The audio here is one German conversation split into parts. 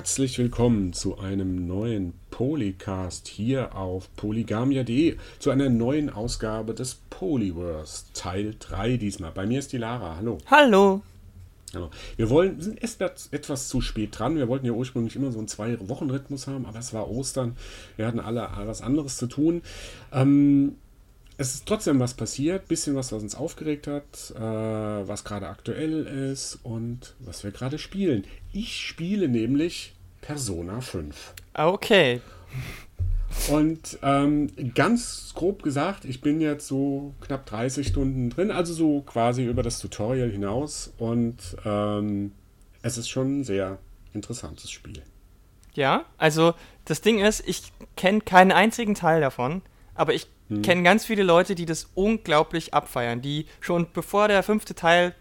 Herzlich willkommen zu einem neuen Polycast hier auf polygamia.de, zu einer neuen Ausgabe des Polyverse, Teil 3 diesmal. Bei mir ist die Lara. Hallo. Hallo. Hallo. Wir wollen, sind erst etwas zu spät dran. Wir wollten ja ursprünglich immer so einen Zwei-Wochen-Rhythmus haben, aber es war Ostern. Wir hatten alle was anderes zu tun. Ähm, es ist trotzdem was passiert, bisschen was, was uns aufgeregt hat, äh, was gerade aktuell ist und was wir gerade spielen. Ich spiele nämlich Persona 5. Okay. Und ähm, ganz grob gesagt, ich bin jetzt so knapp 30 Stunden drin, also so quasi über das Tutorial hinaus. Und ähm, es ist schon ein sehr interessantes Spiel. Ja, also das Ding ist, ich kenne keinen einzigen Teil davon, aber ich hm. kenne ganz viele Leute, die das unglaublich abfeiern, die schon bevor der fünfte Teil,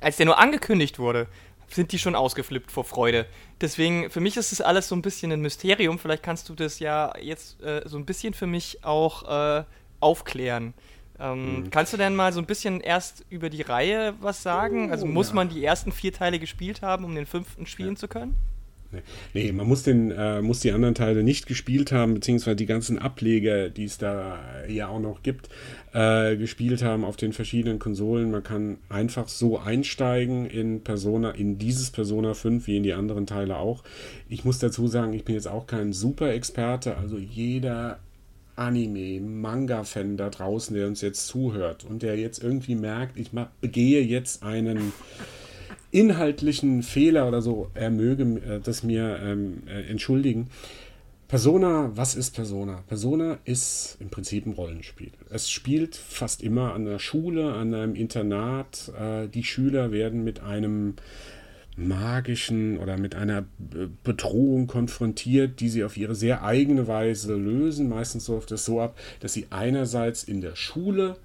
als der nur angekündigt wurde, sind die schon ausgeflippt vor Freude. Deswegen, für mich ist das alles so ein bisschen ein Mysterium. Vielleicht kannst du das ja jetzt äh, so ein bisschen für mich auch äh, aufklären. Ähm, mhm. Kannst du denn mal so ein bisschen erst über die Reihe was sagen? Also oh, muss ja. man die ersten vier Teile gespielt haben, um den fünften spielen ja. zu können? Nee, man muss, den, äh, muss die anderen Teile nicht gespielt haben, beziehungsweise die ganzen Ableger, die es da ja auch noch gibt, äh, gespielt haben auf den verschiedenen Konsolen. Man kann einfach so einsteigen in Persona, in dieses Persona 5, wie in die anderen Teile auch. Ich muss dazu sagen, ich bin jetzt auch kein Super-Experte, also jeder Anime, Manga-Fan da draußen, der uns jetzt zuhört und der jetzt irgendwie merkt, ich begehe jetzt einen inhaltlichen Fehler oder so, er möge äh, das mir ähm, äh, entschuldigen. Persona, was ist Persona? Persona ist im Prinzip ein Rollenspiel. Es spielt fast immer an der Schule, an einem Internat. Äh, die Schüler werden mit einem magischen oder mit einer Bedrohung konfrontiert, die sie auf ihre sehr eigene Weise lösen. Meistens läuft es so ab, dass sie einerseits in der Schule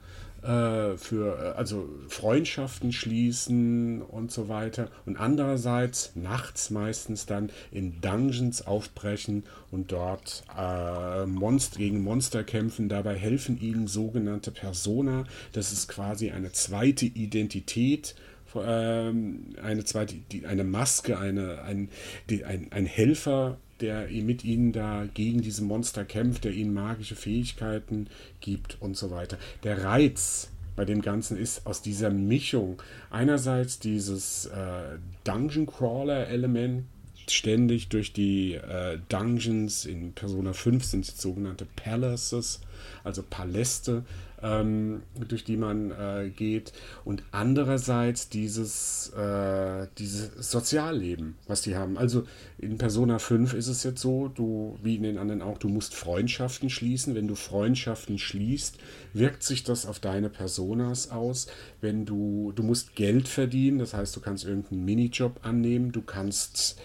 äh, für äh, also Freundschaften schließen und so weiter und andererseits nachts meistens dann in Dungeons aufbrechen und dort äh, Monster gegen Monster kämpfen. Dabei helfen ihnen sogenannte Persona. Das ist quasi eine zweite Identität ähm, eine zweite, eine Maske, eine, ein, ein, ein Helfer der mit ihnen da gegen diese Monster kämpft, der ihnen magische Fähigkeiten gibt und so weiter. Der Reiz bei dem Ganzen ist aus dieser Mischung. Einerseits dieses äh, Dungeon Crawler Element ständig durch die äh, Dungeons. In Persona 5 sind sogenannte Palaces, also Paläste, ähm, durch die man äh, geht. Und andererseits dieses, äh, dieses Sozialleben, was die haben. Also in Persona 5 ist es jetzt so, du, wie in den anderen auch, du musst Freundschaften schließen. Wenn du Freundschaften schließt, wirkt sich das auf deine Personas aus. Wenn du, du musst Geld verdienen, das heißt, du kannst irgendeinen Minijob annehmen, du kannst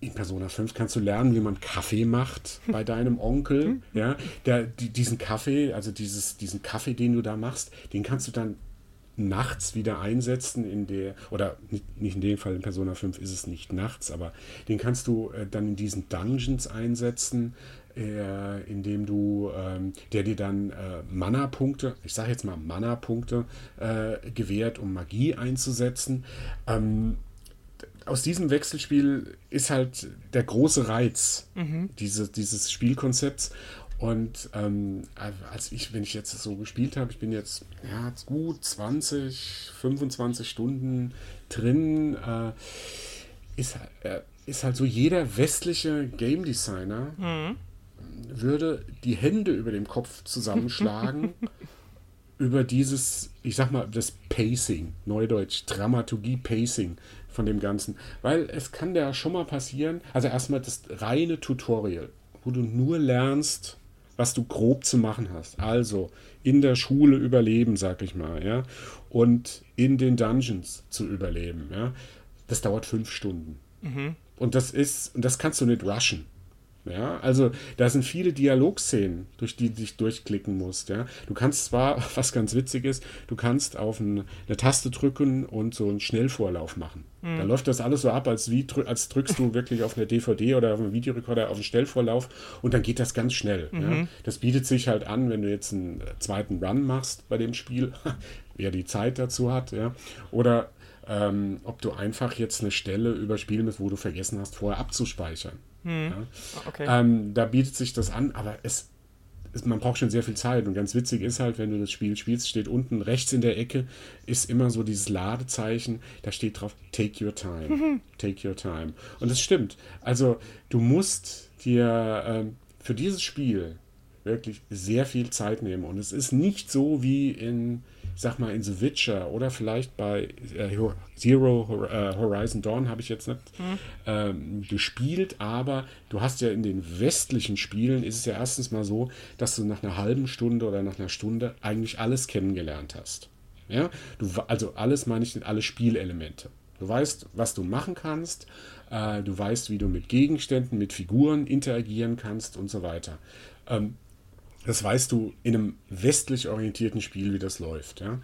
in Persona 5 kannst du lernen, wie man Kaffee macht bei deinem Onkel. Mhm. ja, der, die, diesen Kaffee, also dieses, diesen Kaffee, den du da machst, den kannst du dann nachts wieder einsetzen in der, oder nicht, nicht in dem Fall in Persona 5 ist es nicht nachts, aber den kannst du äh, dann in diesen Dungeons einsetzen, äh, indem du, ähm, der dir dann äh, Mana-Punkte, ich sage jetzt mal Mana-Punkte, äh, gewährt, um Magie einzusetzen. Ähm, aus diesem Wechselspiel ist halt der große Reiz mhm. diese, dieses Spielkonzepts. Und ähm, als ich, wenn ich jetzt so gespielt habe, ich bin jetzt ja, gut 20, 25 Stunden drin, äh, ist, äh, ist halt so jeder westliche Game Designer mhm. würde die Hände über dem Kopf zusammenschlagen über dieses, ich sag mal, das Pacing, Neudeutsch, Dramaturgie, Pacing von dem Ganzen. Weil es kann ja schon mal passieren, also erstmal das reine Tutorial, wo du nur lernst, was du grob zu machen hast. Also in der Schule überleben, sag ich mal, ja. Und in den Dungeons zu überleben, ja. Das dauert fünf Stunden. Mhm. Und das ist, und das kannst du nicht rushen. Ja, also da sind viele Dialogszenen, durch die du dich durchklicken musst. Ja, du kannst zwar, was ganz witzig ist, du kannst auf ein, eine Taste drücken und so einen Schnellvorlauf machen. Mhm. Da läuft das alles so ab, als, wie, als drückst du wirklich auf eine DVD oder auf einen Videorekorder auf einen Schnellvorlauf und dann geht das ganz schnell. Mhm. Ja. Das bietet sich halt an, wenn du jetzt einen zweiten Run machst bei dem Spiel, wer die Zeit dazu hat. Ja, oder ähm, ob du einfach jetzt eine Stelle überspielen musst, wo du vergessen hast, vorher abzuspeichern. Hm. Ja? Okay. Ähm, da bietet sich das an, aber es, es, man braucht schon sehr viel Zeit. Und ganz witzig ist halt, wenn du das Spiel spielst, steht unten rechts in der Ecke, ist immer so dieses Ladezeichen, da steht drauf, take your time. Mhm. Take your time. Und das stimmt. Also du musst dir ähm, für dieses Spiel wirklich sehr viel Zeit nehmen. Und es ist nicht so wie in, sag mal, in The Witcher oder vielleicht bei äh, Zero äh, Horizon Dawn habe ich jetzt nicht mhm. ähm, gespielt, aber du hast ja in den westlichen Spielen ist es ja erstens mal so, dass du nach einer halben Stunde oder nach einer Stunde eigentlich alles kennengelernt hast. Ja, du, also alles meine ich, alle Spielelemente. Du weißt, was du machen kannst, äh, du weißt, wie du mit Gegenständen, mit Figuren interagieren kannst und so weiter. Ähm, das weißt du in einem westlich orientierten Spiel, wie das läuft. Ja?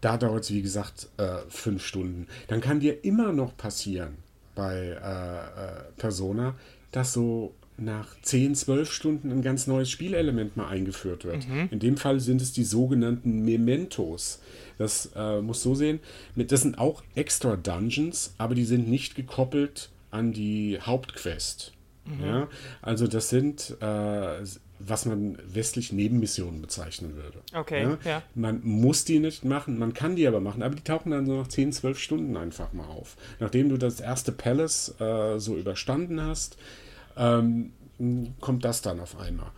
Da dauert es, wie gesagt, äh, fünf Stunden. Dann kann dir immer noch passieren bei äh, äh, Persona, dass so nach 10, 12 Stunden ein ganz neues Spielelement mal eingeführt wird. Mhm. In dem Fall sind es die sogenannten Mementos. Das äh, muss so sehen. Mit, das sind auch extra Dungeons, aber die sind nicht gekoppelt an die Hauptquest. Mhm. Ja? Also das sind äh, was man westlich Nebenmissionen bezeichnen würde. Okay, ja? ja? Man muss die nicht machen, man kann die aber machen, aber die tauchen dann so nach 10, 12 Stunden einfach mal auf. Nachdem du das erste Palace äh, so überstanden hast, ähm, kommt das dann auf einmal.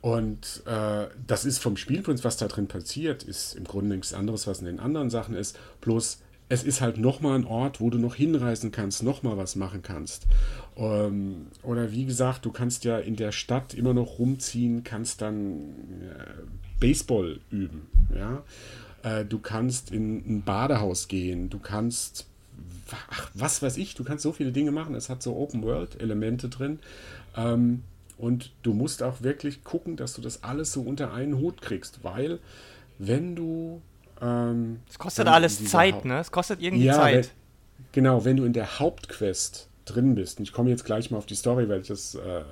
Und äh, das ist vom Spielprinzip, was da drin passiert, ist im Grunde nichts anderes, was in den anderen Sachen ist. Bloß es ist halt nochmal ein Ort, wo du noch hinreisen kannst, nochmal was machen kannst. Ähm, oder wie gesagt, du kannst ja in der Stadt immer noch rumziehen, kannst dann äh, Baseball üben. Ja? Äh, du kannst in ein Badehaus gehen, du kannst, ach, was weiß ich, du kannst so viele Dinge machen. Es hat so Open-World-Elemente drin. Ähm, und du musst auch wirklich gucken, dass du das alles so unter einen Hut kriegst, weil wenn du ähm, es kostet alles Zeit, Haupt ne? Es kostet irgendwie ja, Zeit. Wenn, genau, wenn du in der Hauptquest drin bist, und ich komme jetzt gleich mal auf die Story, weil ich das äh,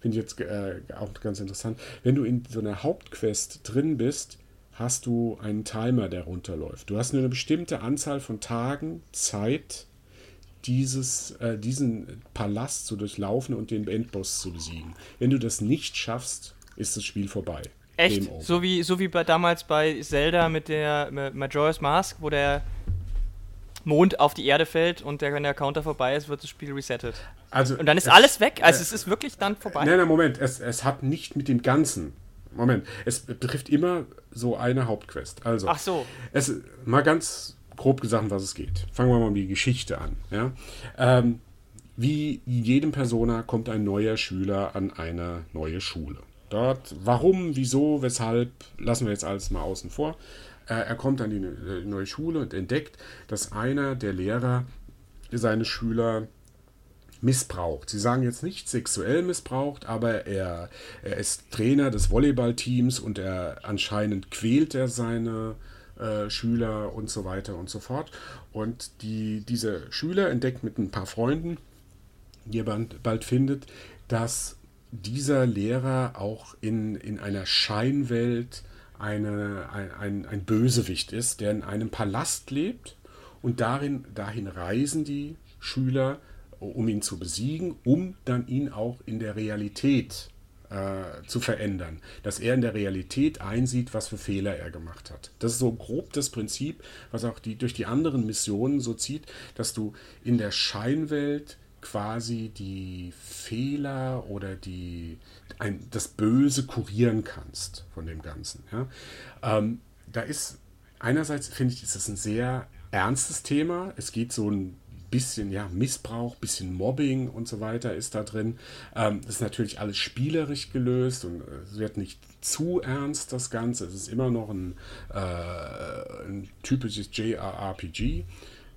finde ich jetzt äh, auch ganz interessant. Wenn du in so einer Hauptquest drin bist, hast du einen Timer, der runterläuft. Du hast nur eine bestimmte Anzahl von Tagen Zeit, dieses, äh, diesen Palast zu durchlaufen und den Endboss zu besiegen. Wenn du das nicht schaffst, ist das Spiel vorbei. Echt? So wie, so wie bei, damals bei Zelda mit der mit Majora's Mask, wo der Mond auf die Erde fällt und der, wenn der Counter vorbei ist, wird das Spiel resettet. Also und dann ist es, alles weg. Also äh, es ist wirklich dann vorbei. Nein, nein, Moment. Es, es hat nicht mit dem Ganzen. Moment. Es betrifft immer so eine Hauptquest. Also, Ach so. Es, mal ganz grob gesagt, was es geht. Fangen wir mal mit die Geschichte an. Ja? Ähm, wie jedem Persona kommt ein neuer Schüler an eine neue Schule. Dort, warum, wieso, weshalb, lassen wir jetzt alles mal außen vor. Äh, er kommt an die äh, neue Schule und entdeckt, dass einer der Lehrer seine Schüler missbraucht. Sie sagen jetzt nicht sexuell missbraucht, aber er, er ist Trainer des Volleyballteams und er anscheinend quält er seine äh, Schüler und so weiter und so fort. Und die, diese Schüler entdeckt mit ein paar Freunden, die er bald findet, dass dieser Lehrer auch in, in einer Scheinwelt eine, ein, ein, ein Bösewicht ist, der in einem Palast lebt und darin, dahin reisen die Schüler, um ihn zu besiegen, um dann ihn auch in der Realität äh, zu verändern. Dass er in der Realität einsieht, was für Fehler er gemacht hat. Das ist so grob das Prinzip, was auch die, durch die anderen Missionen so zieht, dass du in der Scheinwelt quasi die Fehler oder die, ein, das Böse kurieren kannst von dem Ganzen. Ja? Ähm, da ist einerseits, finde ich, ist das ein sehr ernstes Thema. Es geht so ein bisschen ja, Missbrauch, bisschen Mobbing und so weiter ist da drin. Ähm, ist natürlich alles spielerisch gelöst und es wird nicht zu ernst, das Ganze. Es ist immer noch ein, äh, ein typisches JRPG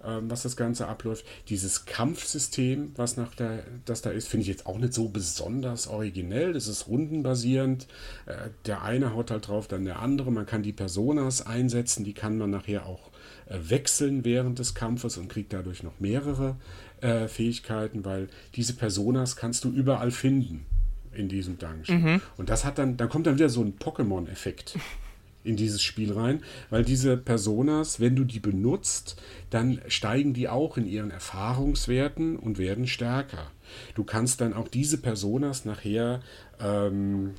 ähm, was das Ganze abläuft. Dieses Kampfsystem, was nach der, das da ist, finde ich jetzt auch nicht so besonders originell. Das ist rundenbasierend. Äh, der eine haut halt drauf, dann der andere. Man kann die Personas einsetzen, die kann man nachher auch äh, wechseln während des Kampfes und kriegt dadurch noch mehrere äh, Fähigkeiten, weil diese Personas kannst du überall finden in diesem Dungeon. Mhm. Und das hat dann, dann kommt dann wieder so ein Pokémon-Effekt in dieses Spiel rein, weil diese Personas, wenn du die benutzt, dann steigen die auch in ihren Erfahrungswerten und werden stärker. Du kannst dann auch diese Personas nachher, ähm,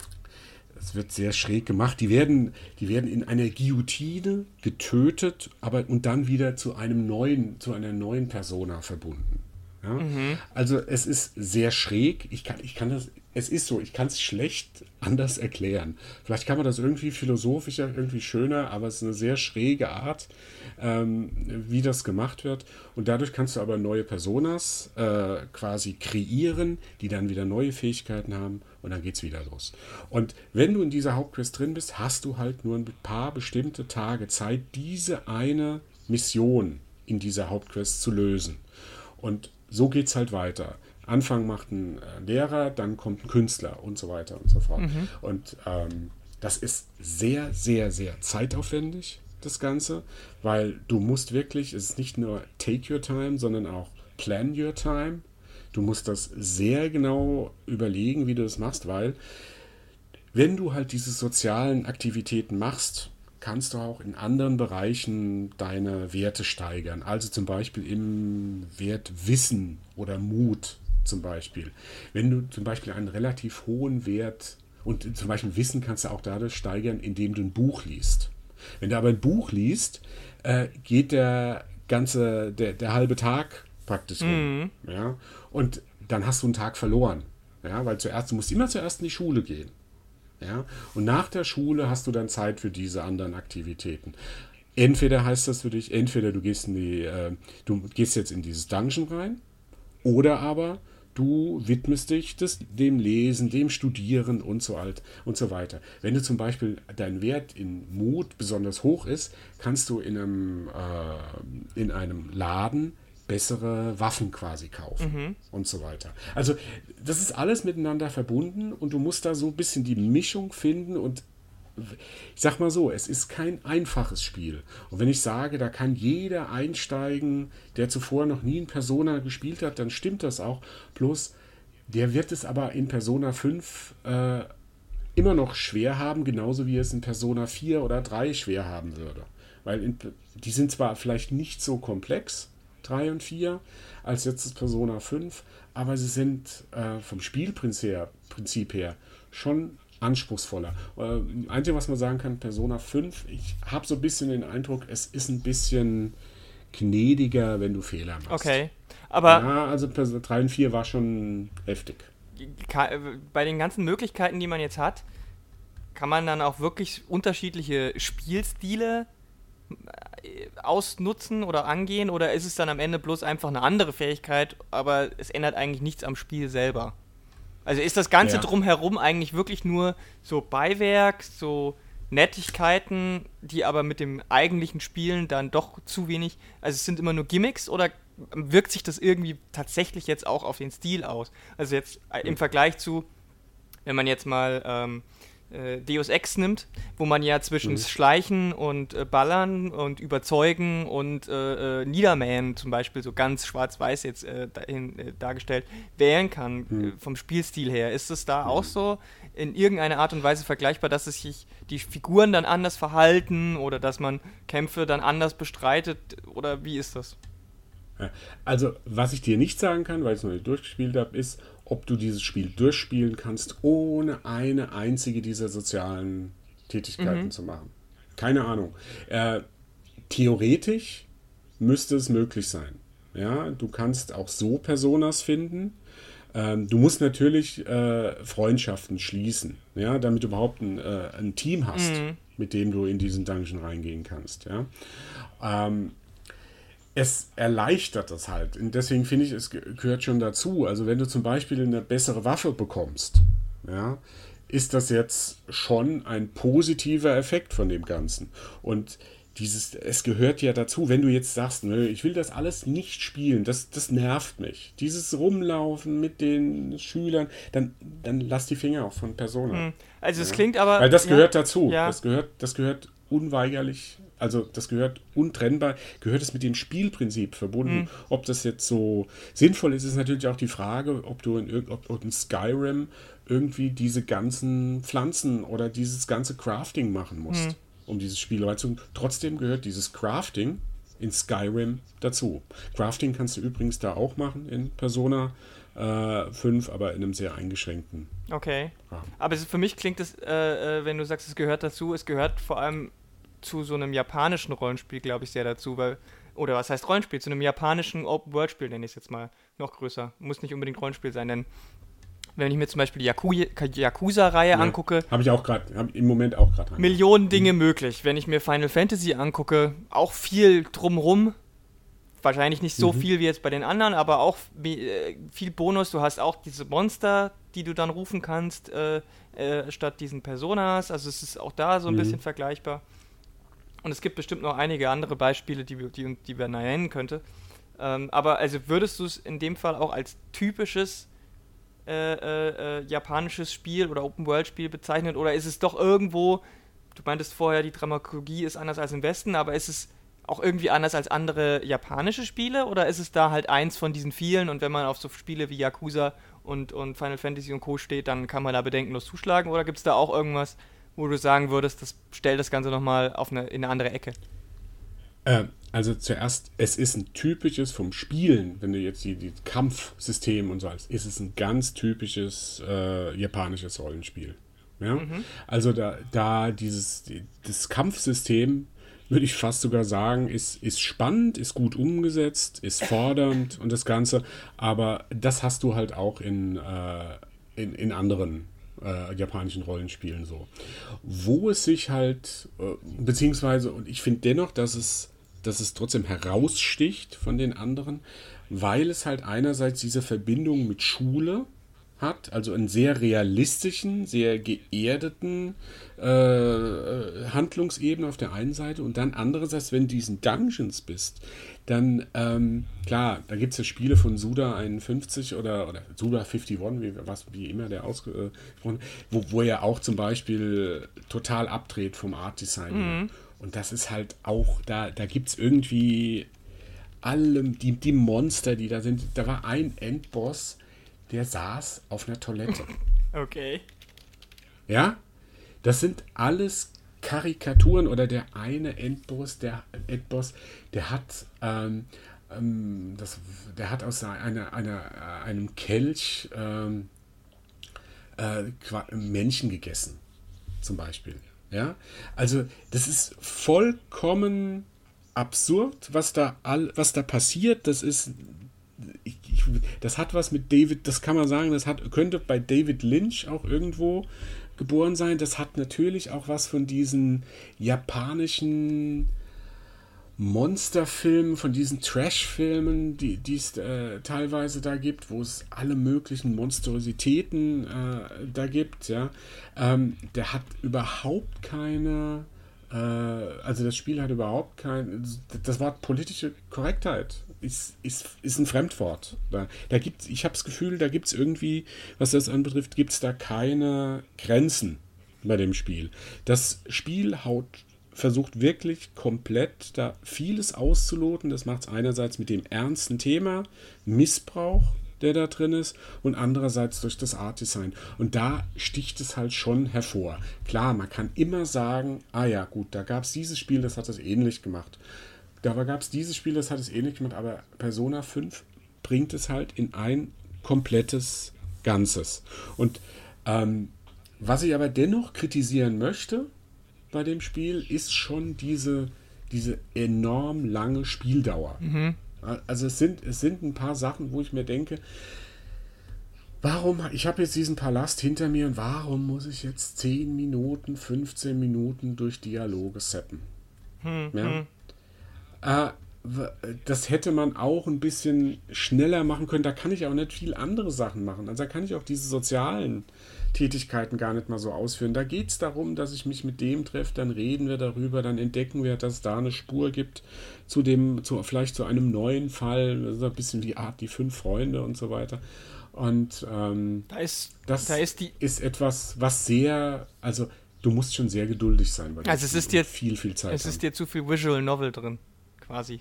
es wird sehr schräg gemacht, die werden, die werden in einer Guillotine getötet, aber und dann wieder zu einem neuen, zu einer neuen Persona verbunden. Ja? Mhm. Also es ist sehr schräg. Ich kann, ich kann das, es ist so, ich kann es schlecht anders erklären. Vielleicht kann man das irgendwie philosophischer, irgendwie schöner, aber es ist eine sehr schräge Art, ähm, wie das gemacht wird. Und dadurch kannst du aber neue Personas äh, quasi kreieren, die dann wieder neue Fähigkeiten haben und dann geht es wieder los. Und wenn du in dieser Hauptquest drin bist, hast du halt nur ein paar bestimmte Tage Zeit, diese eine Mission in dieser Hauptquest zu lösen. Und so geht es halt weiter. Anfang macht ein äh, Lehrer, dann kommt ein Künstler und so weiter und so fort. Mhm. Und ähm, das ist sehr, sehr, sehr zeitaufwendig, das Ganze, weil du musst wirklich, es ist nicht nur take your time, sondern auch plan your time. Du musst das sehr genau überlegen, wie du das machst, weil wenn du halt diese sozialen Aktivitäten machst, kannst du auch in anderen Bereichen deine Werte steigern. Also zum Beispiel im Wert Wissen oder Mut zum Beispiel. Wenn du zum Beispiel einen relativ hohen Wert und zum Beispiel Wissen kannst du auch dadurch steigern, indem du ein Buch liest. Wenn du aber ein Buch liest, äh, geht der ganze, der, der halbe Tag praktisch rum. Mhm. Ja? Und dann hast du einen Tag verloren. Ja, weil zuerst, du musst immer zuerst in die Schule gehen. Ja? Und nach der Schule hast du dann Zeit für diese anderen Aktivitäten. Entweder heißt das für dich, entweder du gehst in die, äh, du gehst jetzt in dieses Dungeon rein, oder aber du widmest dich des, dem Lesen, dem Studieren und so alt und so weiter. Wenn du zum Beispiel dein Wert in Mut besonders hoch ist, kannst du in einem, äh, in einem Laden bessere Waffen quasi kaufen mhm. und so weiter. Also das ist alles miteinander verbunden und du musst da so ein bisschen die Mischung finden und ich sag mal so, es ist kein einfaches Spiel. Und wenn ich sage, da kann jeder einsteigen, der zuvor noch nie in Persona gespielt hat, dann stimmt das auch. Bloß, der wird es aber in Persona 5 äh, immer noch schwer haben, genauso wie es in Persona 4 oder 3 schwer haben würde. Weil in, die sind zwar vielleicht nicht so komplex, 3 und 4 als jetzt das Persona 5, aber sie sind äh, vom Spielprinzip her schon anspruchsvoller. Äh, Einzige, was man sagen kann, Persona 5, ich habe so ein bisschen den Eindruck, es ist ein bisschen gnädiger, wenn du Fehler machst. Okay, aber... Ja, also Persona 3 und 4 war schon heftig. Bei den ganzen Möglichkeiten, die man jetzt hat, kann man dann auch wirklich unterschiedliche Spielstile ausnutzen oder angehen oder ist es dann am Ende bloß einfach eine andere Fähigkeit, aber es ändert eigentlich nichts am Spiel selber? Also ist das Ganze ja. drumherum eigentlich wirklich nur so Beiwerk, so Nettigkeiten, die aber mit dem eigentlichen Spielen dann doch zu wenig, also es sind immer nur Gimmicks oder wirkt sich das irgendwie tatsächlich jetzt auch auf den Stil aus? Also jetzt im Vergleich zu, wenn man jetzt mal ähm, äh, Deus Ex nimmt, wo man ja zwischen mhm. Schleichen und äh, Ballern und Überzeugen und äh, äh Niedermähen zum Beispiel so ganz schwarz-weiß jetzt äh, dahin, äh, dargestellt wählen kann mhm. vom Spielstil her. Ist es da mhm. auch so in irgendeiner Art und Weise vergleichbar, dass es sich die Figuren dann anders verhalten oder dass man Kämpfe dann anders bestreitet oder wie ist das? Also, was ich dir nicht sagen kann, weil ich es noch nicht durchgespielt habe, ist, ob du dieses Spiel durchspielen kannst, ohne eine einzige dieser sozialen Tätigkeiten mhm. zu machen. Keine Ahnung. Äh, theoretisch müsste es möglich sein. Ja, du kannst auch so Personas finden. Ähm, du musst natürlich äh, Freundschaften schließen, ja, damit du überhaupt ein, äh, ein Team hast, mhm. mit dem du in diesen Dungeon reingehen kannst. Ja. Ähm, es erleichtert das halt. Und deswegen finde ich, es gehört schon dazu. Also wenn du zum Beispiel eine bessere Waffe bekommst, ja, ist das jetzt schon ein positiver Effekt von dem Ganzen. Und dieses, es gehört ja dazu, wenn du jetzt sagst, nö, ich will das alles nicht spielen, das, das nervt mich. Dieses Rumlaufen mit den Schülern, dann, dann lass die Finger auch von Persona. Hm. Also es ja. klingt aber. Weil das gehört ja, dazu. Ja. Das gehört, das gehört unweigerlich also das gehört untrennbar, gehört es mit dem Spielprinzip verbunden. Mhm. Ob das jetzt so sinnvoll ist, ist natürlich auch die Frage, ob du in, ob in Skyrim irgendwie diese ganzen Pflanzen oder dieses ganze Crafting machen musst. Mhm. um dieses Spiel reinzukommen. Trotzdem gehört dieses Crafting in Skyrim dazu. Crafting kannst du übrigens da auch machen in Persona äh, 5, aber in einem sehr eingeschränkten. Okay. Rahmen. Aber für mich klingt es, äh, äh, wenn du sagst, es gehört dazu, es gehört vor allem zu so einem japanischen Rollenspiel, glaube ich, sehr dazu, weil, oder was heißt Rollenspiel? Zu einem japanischen Open-World-Spiel nenne ich es jetzt mal. Noch größer. Muss nicht unbedingt Rollenspiel sein, denn wenn ich mir zum Beispiel die Yakuza-Reihe ja, angucke. Habe ich auch gerade, im Moment auch gerade. Millionen Dinge mhm. möglich. Wenn ich mir Final Fantasy angucke, auch viel drumrum. Wahrscheinlich nicht so mhm. viel wie jetzt bei den anderen, aber auch äh, viel Bonus. Du hast auch diese Monster, die du dann rufen kannst, äh, äh, statt diesen Personas. Also es ist auch da so ein mhm. bisschen vergleichbar. Und es gibt bestimmt noch einige andere Beispiele, die, die, die wir nennen könnte. Ähm, aber also würdest du es in dem Fall auch als typisches äh, äh, äh, japanisches Spiel oder Open-World-Spiel bezeichnet? Oder ist es doch irgendwo, du meintest vorher, die Dramaturgie ist anders als im Westen, aber ist es auch irgendwie anders als andere japanische Spiele? Oder ist es da halt eins von diesen vielen und wenn man auf so Spiele wie Yakuza und, und Final Fantasy und Co. steht, dann kann man da bedenkenlos zuschlagen? Oder gibt es da auch irgendwas, wo du sagen würdest, das stellt das Ganze nochmal eine, in eine andere Ecke? Äh, also zuerst, es ist ein typisches vom Spielen, wenn du jetzt die, die Kampfsystem und so alles, ist es ein ganz typisches äh, japanisches Rollenspiel. Ja? Mhm. Also da, da dieses das Kampfsystem, würde ich fast sogar sagen, ist, ist spannend, ist gut umgesetzt, ist fordernd und das Ganze, aber das hast du halt auch in, äh, in, in anderen äh, japanischen Rollenspielen so. Wo es sich halt, äh, beziehungsweise, und ich finde dennoch, dass es, dass es trotzdem heraussticht von den anderen, weil es halt einerseits diese Verbindung mit Schule hat, also einen sehr realistischen, sehr geerdeten äh, Handlungsebene auf der einen Seite und dann andererseits, wenn du diesen Dungeons bist, dann, ähm, klar, da gibt es ja Spiele von Suda 51 oder, oder Suda 51, wie, was, wie immer der ausgesprochen wo, wo er auch zum Beispiel total abdreht vom Art Design. Mhm. Und das ist halt auch, da, da gibt es irgendwie allem, die, die Monster, die da sind. Da war ein Endboss, der saß auf einer Toilette. Okay. Ja? Das sind alles Karikaturen oder der eine Endboss, der Endboss, der hat ähm, ähm, das, der hat aus einer, einer, einem Kelch ähm, äh, Männchen gegessen, zum Beispiel. Ja, also das ist vollkommen absurd, was da all, was da passiert. Das ist ich, ich, das hat was mit David, das kann man sagen, das hat, könnte bei David Lynch auch irgendwo geboren sein. Das hat natürlich auch was von diesen japanischen Monsterfilmen, von diesen Trash-Filmen, die es äh, teilweise da gibt, wo es alle möglichen Monstrositäten äh, da gibt, ja. Ähm, der hat überhaupt keine äh, also das Spiel hat überhaupt kein. Das Wort politische Korrektheit ist, ist, ist ein Fremdwort. Da, da gibt's, ich habe das Gefühl, da gibt es irgendwie, was das anbetrifft, gibt es da keine Grenzen bei dem Spiel. Das Spiel haut, versucht wirklich komplett da vieles auszuloten. Das macht es einerseits mit dem ernsten Thema Missbrauch der da drin ist, und andererseits durch das Art Design. Und da sticht es halt schon hervor. Klar, man kann immer sagen, ah ja, gut, da gab es dieses Spiel, das hat das ähnlich gemacht. Da gab es dieses Spiel, das hat es ähnlich gemacht, aber Persona 5 bringt es halt in ein komplettes Ganzes. Und ähm, was ich aber dennoch kritisieren möchte bei dem Spiel, ist schon diese, diese enorm lange Spieldauer. Mhm. Also es sind, es sind ein paar Sachen, wo ich mir denke, warum, ich habe jetzt diesen Palast hinter mir und warum muss ich jetzt 10 Minuten, 15 Minuten durch Dialoge seppen? Hm, ja? Hm. Äh, das hätte man auch ein bisschen schneller machen können. Da kann ich auch nicht viel andere Sachen machen. Also da kann ich auch diese sozialen Tätigkeiten gar nicht mal so ausführen. Da geht es darum, dass ich mich mit dem treffe, dann reden wir darüber, dann entdecken wir, dass es da eine Spur gibt zu dem, zu, vielleicht zu einem neuen Fall, das ist ein bisschen die Art, die fünf Freunde und so weiter. Und ähm, da ist, das da ist, die ist etwas, was sehr, also du musst schon sehr geduldig sein. Weil also es ist dir viel, viel Zeit. Es haben. ist dir zu viel Visual Novel drin, quasi.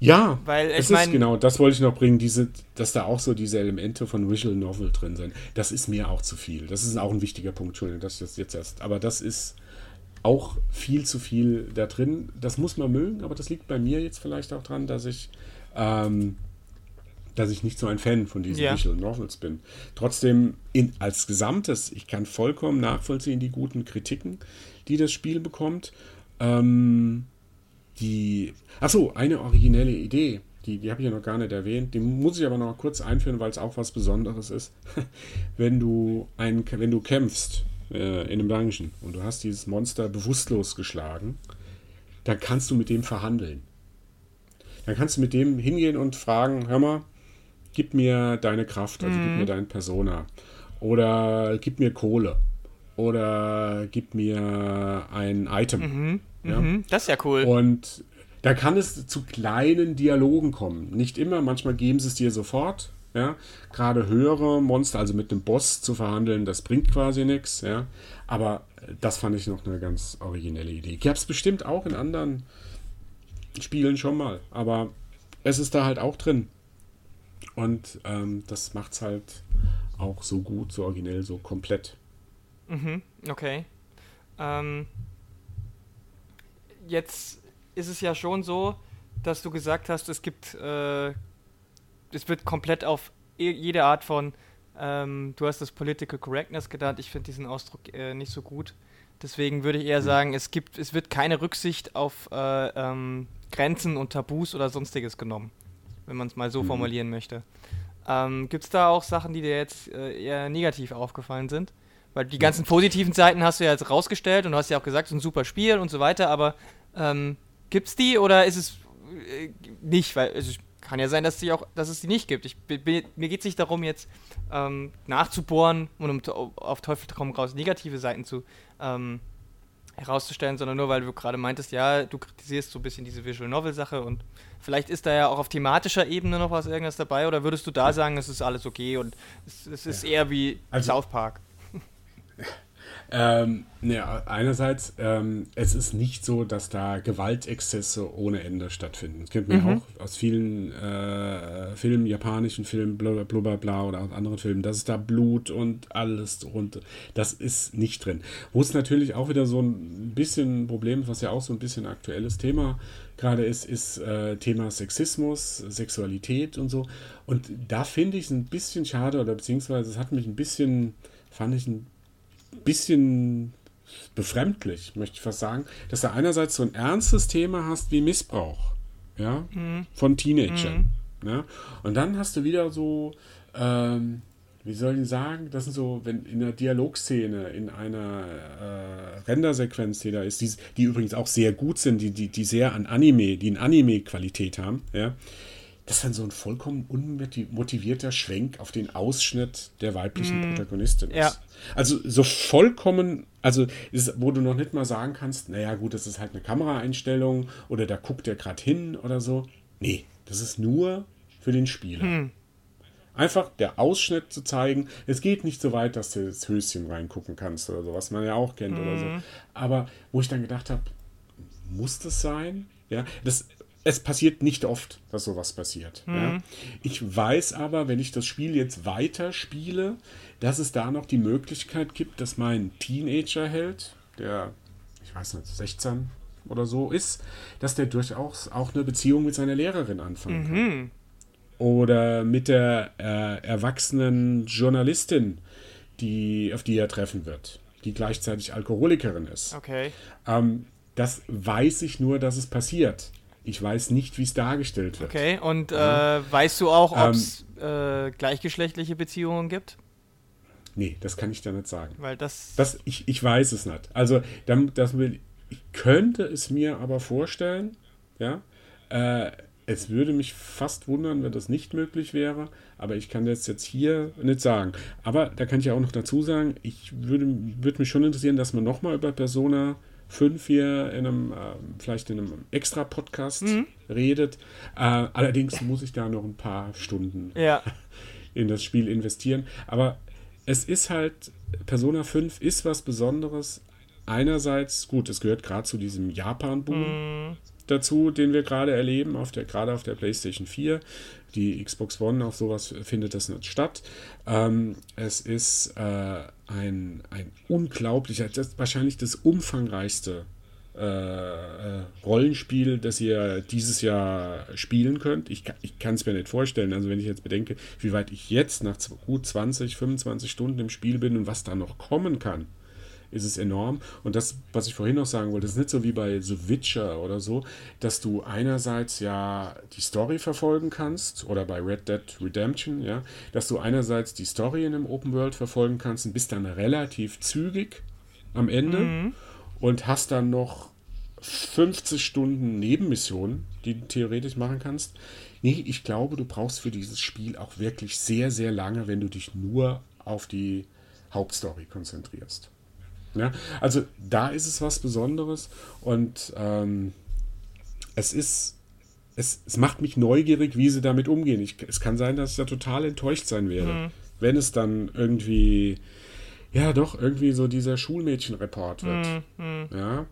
Ja, Weil, es mein, ist genau, das wollte ich noch bringen, diese, dass da auch so diese Elemente von Visual Novel drin sind. Das ist mir auch zu viel. Das ist auch ein wichtiger Punkt, Entschuldigung, dass ich das jetzt erst. Aber das ist, auch viel zu viel da drin. Das muss man mögen, aber das liegt bei mir jetzt vielleicht auch dran, dass ich, ähm, dass ich nicht so ein Fan von diesen ja. Visual Novels bin. Trotzdem, in, als Gesamtes, ich kann vollkommen nachvollziehen, die guten Kritiken, die das Spiel bekommt. Ähm, die, achso, eine originelle Idee, die, die habe ich ja noch gar nicht erwähnt, die muss ich aber noch kurz einführen, weil es auch was Besonderes ist. wenn du ein, wenn du kämpfst äh, in einem Dungeon und du hast dieses Monster bewusstlos geschlagen, dann kannst du mit dem verhandeln. Dann kannst du mit dem hingehen und fragen, hör mal, gib mir deine Kraft, also mhm. gib mir deine Persona. Oder gib mir Kohle. Oder gib mir ein Item. Mhm. Ja? Mhm. Das ist ja cool. Und da kann es zu kleinen Dialogen kommen. Nicht immer, manchmal geben sie es dir sofort. Ja, gerade höhere Monster, also mit einem Boss zu verhandeln, das bringt quasi nichts. Ja, aber das fand ich noch eine ganz originelle Idee. Gab es bestimmt auch in anderen Spielen schon mal, aber es ist da halt auch drin. Und ähm, das macht es halt auch so gut, so originell, so komplett. Mhm, okay. Ähm, jetzt ist es ja schon so, dass du gesagt hast, es gibt, äh, es wird komplett auf jede Art von, ähm, du hast das Political Correctness genannt, ich finde diesen Ausdruck äh, nicht so gut. Deswegen würde ich eher mhm. sagen, es gibt, es wird keine Rücksicht auf äh, ähm, Grenzen und Tabus oder sonstiges genommen, wenn man es mal so mhm. formulieren möchte. Ähm, gibt es da auch Sachen, die dir jetzt äh, eher negativ aufgefallen sind? Weil die ganzen positiven Seiten hast du ja jetzt rausgestellt und du hast ja auch gesagt, es ist ein super Spiel und so weiter, aber ähm, gibt's die oder ist es äh, nicht? Weil es kann ja sein, dass, die auch, dass es die nicht gibt. Ich, mir geht es nicht darum, jetzt ähm, nachzubohren und um auf Teufel komm raus negative Seiten zu ähm, herauszustellen, sondern nur weil du gerade meintest, ja, du kritisierst so ein bisschen diese Visual Novel Sache und vielleicht ist da ja auch auf thematischer Ebene noch was irgendwas dabei oder würdest du da sagen, es ist alles okay und es, es ist ja. eher wie also, South Park? Ähm, ja, einerseits, ähm, es ist nicht so, dass da Gewaltexzesse ohne Ende stattfinden. Das kennt man mhm. auch aus vielen äh, Filmen, japanischen Filmen, bla bla bla oder aus anderen Filmen. Das ist da Blut und alles und das ist nicht drin. Wo es natürlich auch wieder so ein bisschen ein Problem, was ja auch so ein bisschen aktuelles Thema gerade ist, ist äh, Thema Sexismus, Sexualität und so. Und da finde ich es ein bisschen schade oder beziehungsweise es hat mich ein bisschen, fand ich ein bisschen befremdlich, möchte ich fast sagen, dass du einerseits so ein ernstes Thema hast wie Missbrauch, ja, mhm. von Teenagern. Mhm. Ja? Und dann hast du wieder so, ähm, wie soll ich sagen, das sind so, wenn in einer Dialogszene, in einer äh, Rendersequenz, die da ist, die, die, übrigens auch sehr gut sind, die, die, die sehr an Anime, die in Anime-Qualität haben, ja, das ist dann so ein vollkommen unmotivierter Schwenk auf den Ausschnitt der weiblichen mm, Protagonistin ist. Ja. Also so vollkommen, also ist, wo du noch nicht mal sagen kannst, naja gut, das ist halt eine Kameraeinstellung oder da guckt er gerade hin oder so. Nee, das ist nur für den Spieler. Hm. Einfach der Ausschnitt zu zeigen. Es geht nicht so weit, dass du das Höschen reingucken kannst oder so, was man ja auch kennt hm. oder so. Hm. Aber wo ich dann gedacht habe, muss das sein? Ja, das, es passiert nicht oft, dass sowas passiert. Mhm. Ja. Ich weiß aber, wenn ich das Spiel jetzt weiter spiele, dass es da noch die Möglichkeit gibt, dass mein Teenager-Held, der, ich weiß nicht, 16 oder so ist, dass der durchaus auch eine Beziehung mit seiner Lehrerin anfangen kann. Mhm. Oder mit der äh, erwachsenen Journalistin, die, auf die er treffen wird, die gleichzeitig Alkoholikerin ist. Okay. Ähm, das weiß ich nur, dass es passiert. Ich weiß nicht, wie es dargestellt wird. Okay, und äh, weißt du auch, ob es ähm, äh, gleichgeschlechtliche Beziehungen gibt? Nee, das kann ich da nicht sagen. Weil das. das ich, ich weiß es nicht. Also, dann, das will, ich könnte es mir aber vorstellen, ja. Äh, es würde mich fast wundern, wenn das nicht möglich wäre, aber ich kann das jetzt hier nicht sagen. Aber da kann ich ja auch noch dazu sagen, ich würde, würde mich schon interessieren, dass man nochmal über Persona 5 hier in einem, äh, vielleicht in einem Extra-Podcast mhm. redet. Äh, allerdings muss ich da noch ein paar Stunden ja. in das Spiel investieren. Aber es ist halt, Persona 5 ist was Besonderes. Einerseits, gut, es gehört gerade zu diesem Japan-Boom. Mhm. dazu, den wir gerade erleben, auf der, gerade auf der PlayStation 4. Die Xbox One, auf sowas findet das nicht statt. Ähm, es ist äh, ein, ein unglaublicher, das, wahrscheinlich das umfangreichste äh, äh, Rollenspiel, das ihr dieses Jahr spielen könnt. Ich, ich kann es mir nicht vorstellen. Also wenn ich jetzt bedenke, wie weit ich jetzt nach gut 20, 25 Stunden im Spiel bin und was da noch kommen kann ist es enorm. Und das, was ich vorhin noch sagen wollte, ist nicht so wie bei The Witcher oder so, dass du einerseits ja die Story verfolgen kannst oder bei Red Dead Redemption, ja, dass du einerseits die Story in einem Open World verfolgen kannst und bist dann relativ zügig am Ende mhm. und hast dann noch 50 Stunden Nebenmissionen, die du theoretisch machen kannst. Nee, ich glaube, du brauchst für dieses Spiel auch wirklich sehr, sehr lange, wenn du dich nur auf die Hauptstory konzentrierst. Ja, also da ist es was Besonderes und ähm, es ist, es, es macht mich neugierig, wie sie damit umgehen. Ich, es kann sein, dass ich da total enttäuscht sein werde, mhm. wenn es dann irgendwie, ja doch, irgendwie so dieser Schulmädchenreport wird. Mhm. mhm. Ja,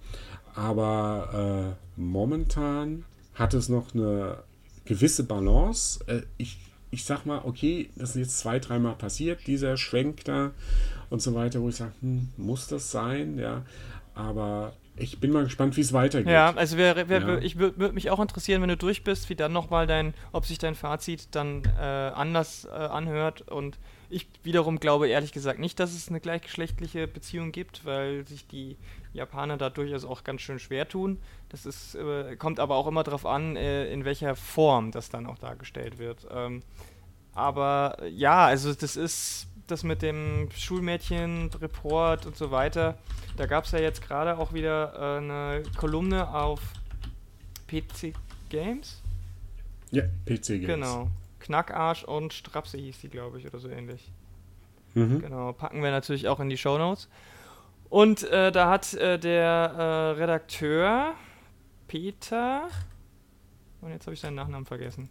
aber äh, momentan hat es noch eine gewisse Balance. Äh, ich, ich sag mal, okay, das ist jetzt zwei, dreimal passiert, dieser Schwenk da und so weiter, wo ich sage, hm, muss das sein? Ja, aber ich bin mal gespannt, wie es weitergeht. Ja, also wär, wär, ja. ich würde mich auch interessieren, wenn du durch bist, wie dann nochmal dein, ob sich dein Fazit dann äh, anders äh, anhört. Und ich wiederum glaube ehrlich gesagt nicht, dass es eine gleichgeschlechtliche Beziehung gibt, weil sich die Japaner da durchaus auch ganz schön schwer tun. Das ist, äh, kommt aber auch immer darauf an, äh, in welcher Form das dann auch dargestellt wird. Ähm, aber ja, also das ist das mit dem Schulmädchen-Report und so weiter. Da gab es ja jetzt gerade auch wieder äh, eine Kolumne auf PC Games. Ja, PC Games. Genau. Knackarsch und Strapse hieß die, glaube ich, oder so ähnlich. Mhm. Genau, packen wir natürlich auch in die Show Notes. Und äh, da hat äh, der äh, Redakteur Peter, und jetzt habe ich seinen Nachnamen vergessen,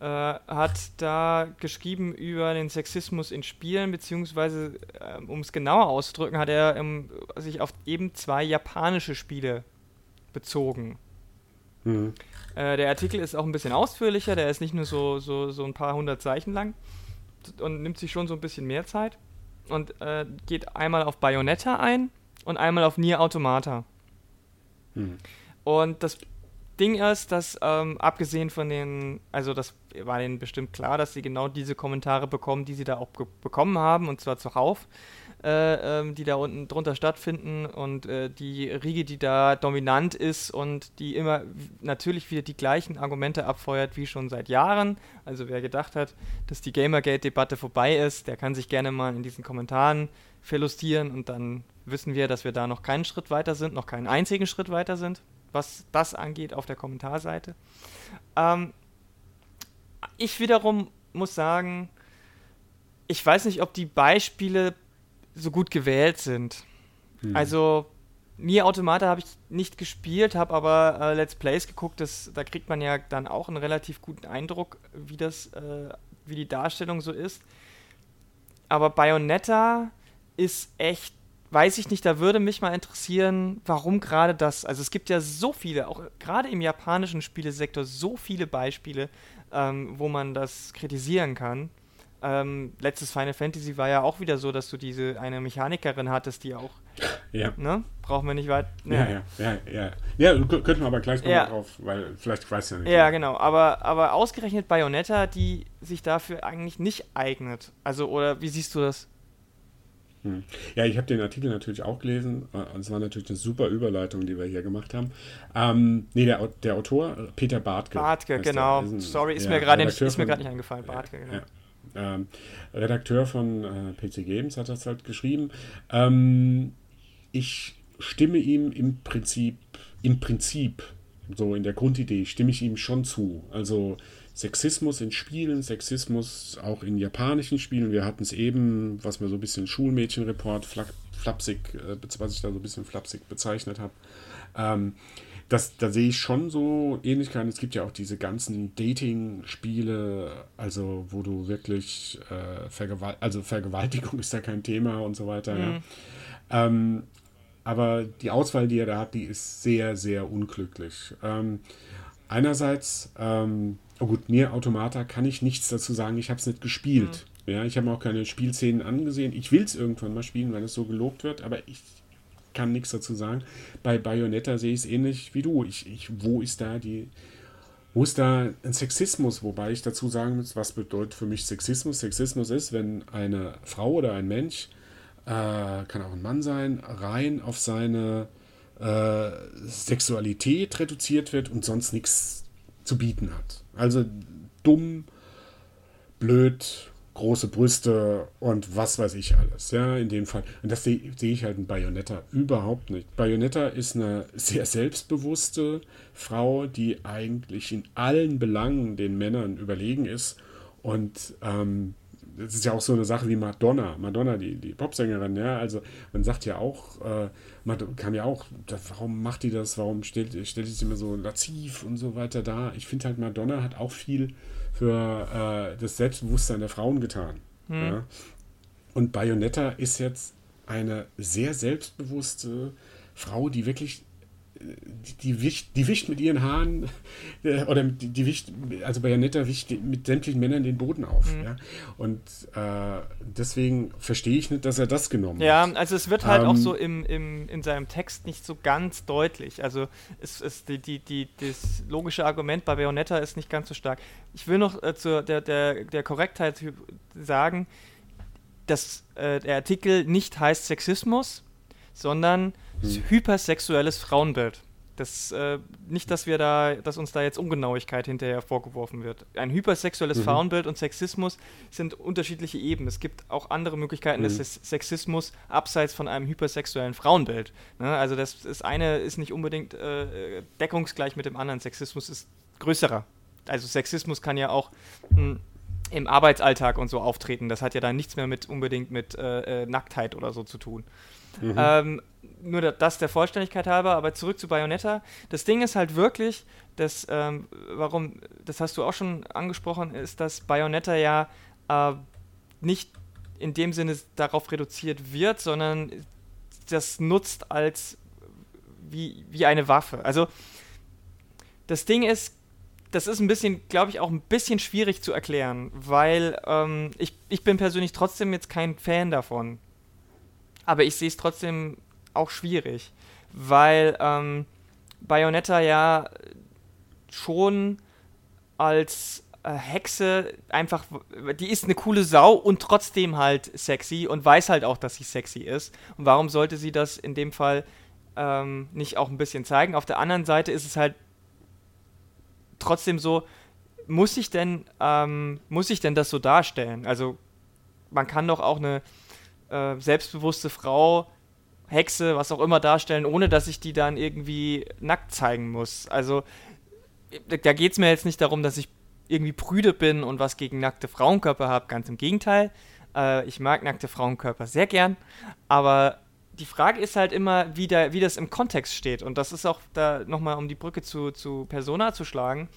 äh, hat da geschrieben über den Sexismus in Spielen, beziehungsweise, äh, um es genauer auszudrücken, hat er ähm, sich auf eben zwei japanische Spiele bezogen. Mhm. Äh, der Artikel ist auch ein bisschen ausführlicher, der ist nicht nur so, so, so ein paar hundert Zeichen lang und nimmt sich schon so ein bisschen mehr Zeit und äh, geht einmal auf Bayonetta ein und einmal auf Nier Automata. Mhm. Und das Ding ist, dass ähm, abgesehen von den, also das war denen bestimmt klar, dass sie genau diese Kommentare bekommen, die sie da auch bekommen haben, und zwar zuhauf, äh, ähm, die da unten drunter stattfinden und äh, die Riege, die da dominant ist und die immer natürlich wieder die gleichen Argumente abfeuert wie schon seit Jahren. Also wer gedacht hat, dass die Gamergate-Debatte vorbei ist, der kann sich gerne mal in diesen Kommentaren verlustieren und dann wissen wir, dass wir da noch keinen Schritt weiter sind, noch keinen einzigen Schritt weiter sind was das angeht auf der Kommentarseite. Ähm, ich wiederum muss sagen, ich weiß nicht, ob die Beispiele so gut gewählt sind. Hm. Also Nier Automata habe ich nicht gespielt, habe aber äh, Let's Plays geguckt. Das, da kriegt man ja dann auch einen relativ guten Eindruck, wie das, äh, wie die Darstellung so ist. Aber Bayonetta ist echt weiß ich nicht, da würde mich mal interessieren, warum gerade das. Also es gibt ja so viele, auch gerade im japanischen Spielesektor, so viele Beispiele, ähm, wo man das kritisieren kann. Ähm, letztes Final Fantasy war ja auch wieder so, dass du diese eine Mechanikerin hattest, die auch. Ja. Ne? Brauchen wir nicht weit. Ne. Ja, ja, ja, ja. Ja, könnten wir aber gleich nochmal ja. drauf, weil vielleicht weiß ja nicht. Ja, genau. Aber, aber ausgerechnet Bayonetta, die sich dafür eigentlich nicht eignet. Also, oder wie siehst du das? Hm. Ja, ich habe den Artikel natürlich auch gelesen. Äh, und es war natürlich eine super Überleitung, die wir hier gemacht haben. Ähm, nee, der, der Autor, Peter Bartke. Bartke, genau. Ist ein, Sorry, ist ja, mir gerade nicht, nicht eingefallen. Bartke, genau. Ja, ähm, Redakteur von äh, PC Games hat das halt geschrieben. Ähm, ich stimme ihm im Prinzip, im Prinzip, so in der Grundidee, stimme ich ihm schon zu. Also Sexismus in Spielen, Sexismus auch in japanischen Spielen. Wir hatten es eben, was mir so ein bisschen Schulmädchenreport, flapsig, äh, was ich da so ein bisschen flapsig bezeichnet habe. Ähm, das, da sehe ich schon so Ähnlichkeiten. Es gibt ja auch diese ganzen Dating-Spiele, also wo du wirklich, äh, Vergewalt also Vergewaltigung ist da kein Thema und so weiter. Mhm. Ja. Ähm, aber die Auswahl, die er da hat, die ist sehr, sehr unglücklich. Ähm, einerseits, ähm, oh gut, Nier Automata kann ich nichts dazu sagen, ich habe es nicht gespielt. Mhm. Ja, ich habe auch keine Spielszenen angesehen. Ich will es irgendwann mal spielen, wenn es so gelobt wird, aber ich kann nichts dazu sagen. Bei Bayonetta sehe ich es ähnlich wie du. Ich, ich, wo ist da die, wo ist da ein Sexismus? Wobei ich dazu sagen muss, was bedeutet für mich Sexismus? Sexismus ist, wenn eine Frau oder ein Mensch, äh, kann auch ein Mann sein, rein auf seine äh, Sexualität reduziert wird und sonst nichts zu bieten hat. Also dumm, blöd, große Brüste und was weiß ich alles. Ja, in dem Fall. Und das sehe seh ich halt in Bayonetta überhaupt nicht. Bayonetta ist eine sehr selbstbewusste Frau, die eigentlich in allen Belangen den Männern überlegen ist. Und ähm, das ist ja auch so eine Sache wie Madonna. Madonna, die, die Popsängerin, ja. Also man sagt ja auch, äh, man kann ja auch, warum macht die das? Warum stellt, stellt sie sich immer so laziv und so weiter da? Ich finde halt, Madonna hat auch viel für äh, das Selbstbewusstsein der Frauen getan. Hm. Ja? Und Bayonetta ist jetzt eine sehr selbstbewusste Frau, die wirklich die, wischt, die wischt mit ihren Haaren äh, oder die, die wischt, also Bayonetta wischt mit sämtlichen Männern den Boden auf. Mhm. Ja? Und äh, deswegen verstehe ich nicht, dass er das genommen ja, hat. Ja, also es wird halt ähm, auch so im, im, in seinem Text nicht so ganz deutlich. Also es ist die, die, die, das logische Argument bei Bayonetta ist nicht ganz so stark. Ich will noch äh, zur der, der, der Korrektheit sagen, dass äh, der Artikel nicht heißt Sexismus, sondern hm. hypersexuelles Frauenbild. Das, äh, nicht, dass wir da, dass uns da jetzt Ungenauigkeit hinterher vorgeworfen wird. Ein hypersexuelles mhm. Frauenbild und Sexismus sind unterschiedliche Ebenen. Es gibt auch andere Möglichkeiten mhm. des Sexismus abseits von einem hypersexuellen Frauenbild. Ne? Also das, das eine ist nicht unbedingt äh, deckungsgleich mit dem anderen. Sexismus ist größerer. Also Sexismus kann ja auch mh, hm, im Arbeitsalltag und so auftreten. Das hat ja dann nichts mehr mit unbedingt mit äh, äh Nacktheit oder so zu tun. Mhm. Ähm, nur das der Vollständigkeit halber, aber zurück zu Bayonetta. Das Ding ist halt wirklich, dass, ähm, warum, das hast du auch schon angesprochen, ist, dass Bayonetta ja äh, nicht in dem Sinne darauf reduziert wird, sondern das nutzt als wie, wie eine Waffe. Also das Ding ist, das ist ein bisschen, glaube ich, auch ein bisschen schwierig zu erklären, weil ähm, ich, ich bin persönlich trotzdem jetzt kein Fan davon. Aber ich sehe es trotzdem auch schwierig, weil ähm, Bayonetta ja schon als äh, Hexe einfach, die ist eine coole Sau und trotzdem halt sexy und weiß halt auch, dass sie sexy ist. Und warum sollte sie das in dem Fall ähm, nicht auch ein bisschen zeigen? Auf der anderen Seite ist es halt trotzdem so, muss ich denn, ähm, muss ich denn das so darstellen? Also man kann doch auch eine äh, selbstbewusste Frau Hexe, was auch immer darstellen, ohne dass ich die dann irgendwie nackt zeigen muss. Also da geht es mir jetzt nicht darum, dass ich irgendwie prüde bin und was gegen nackte Frauenkörper habe. Ganz im Gegenteil. Äh, ich mag nackte Frauenkörper sehr gern. Aber die Frage ist halt immer, wie, da, wie das im Kontext steht. Und das ist auch da nochmal, um die Brücke zu, zu Persona zu schlagen.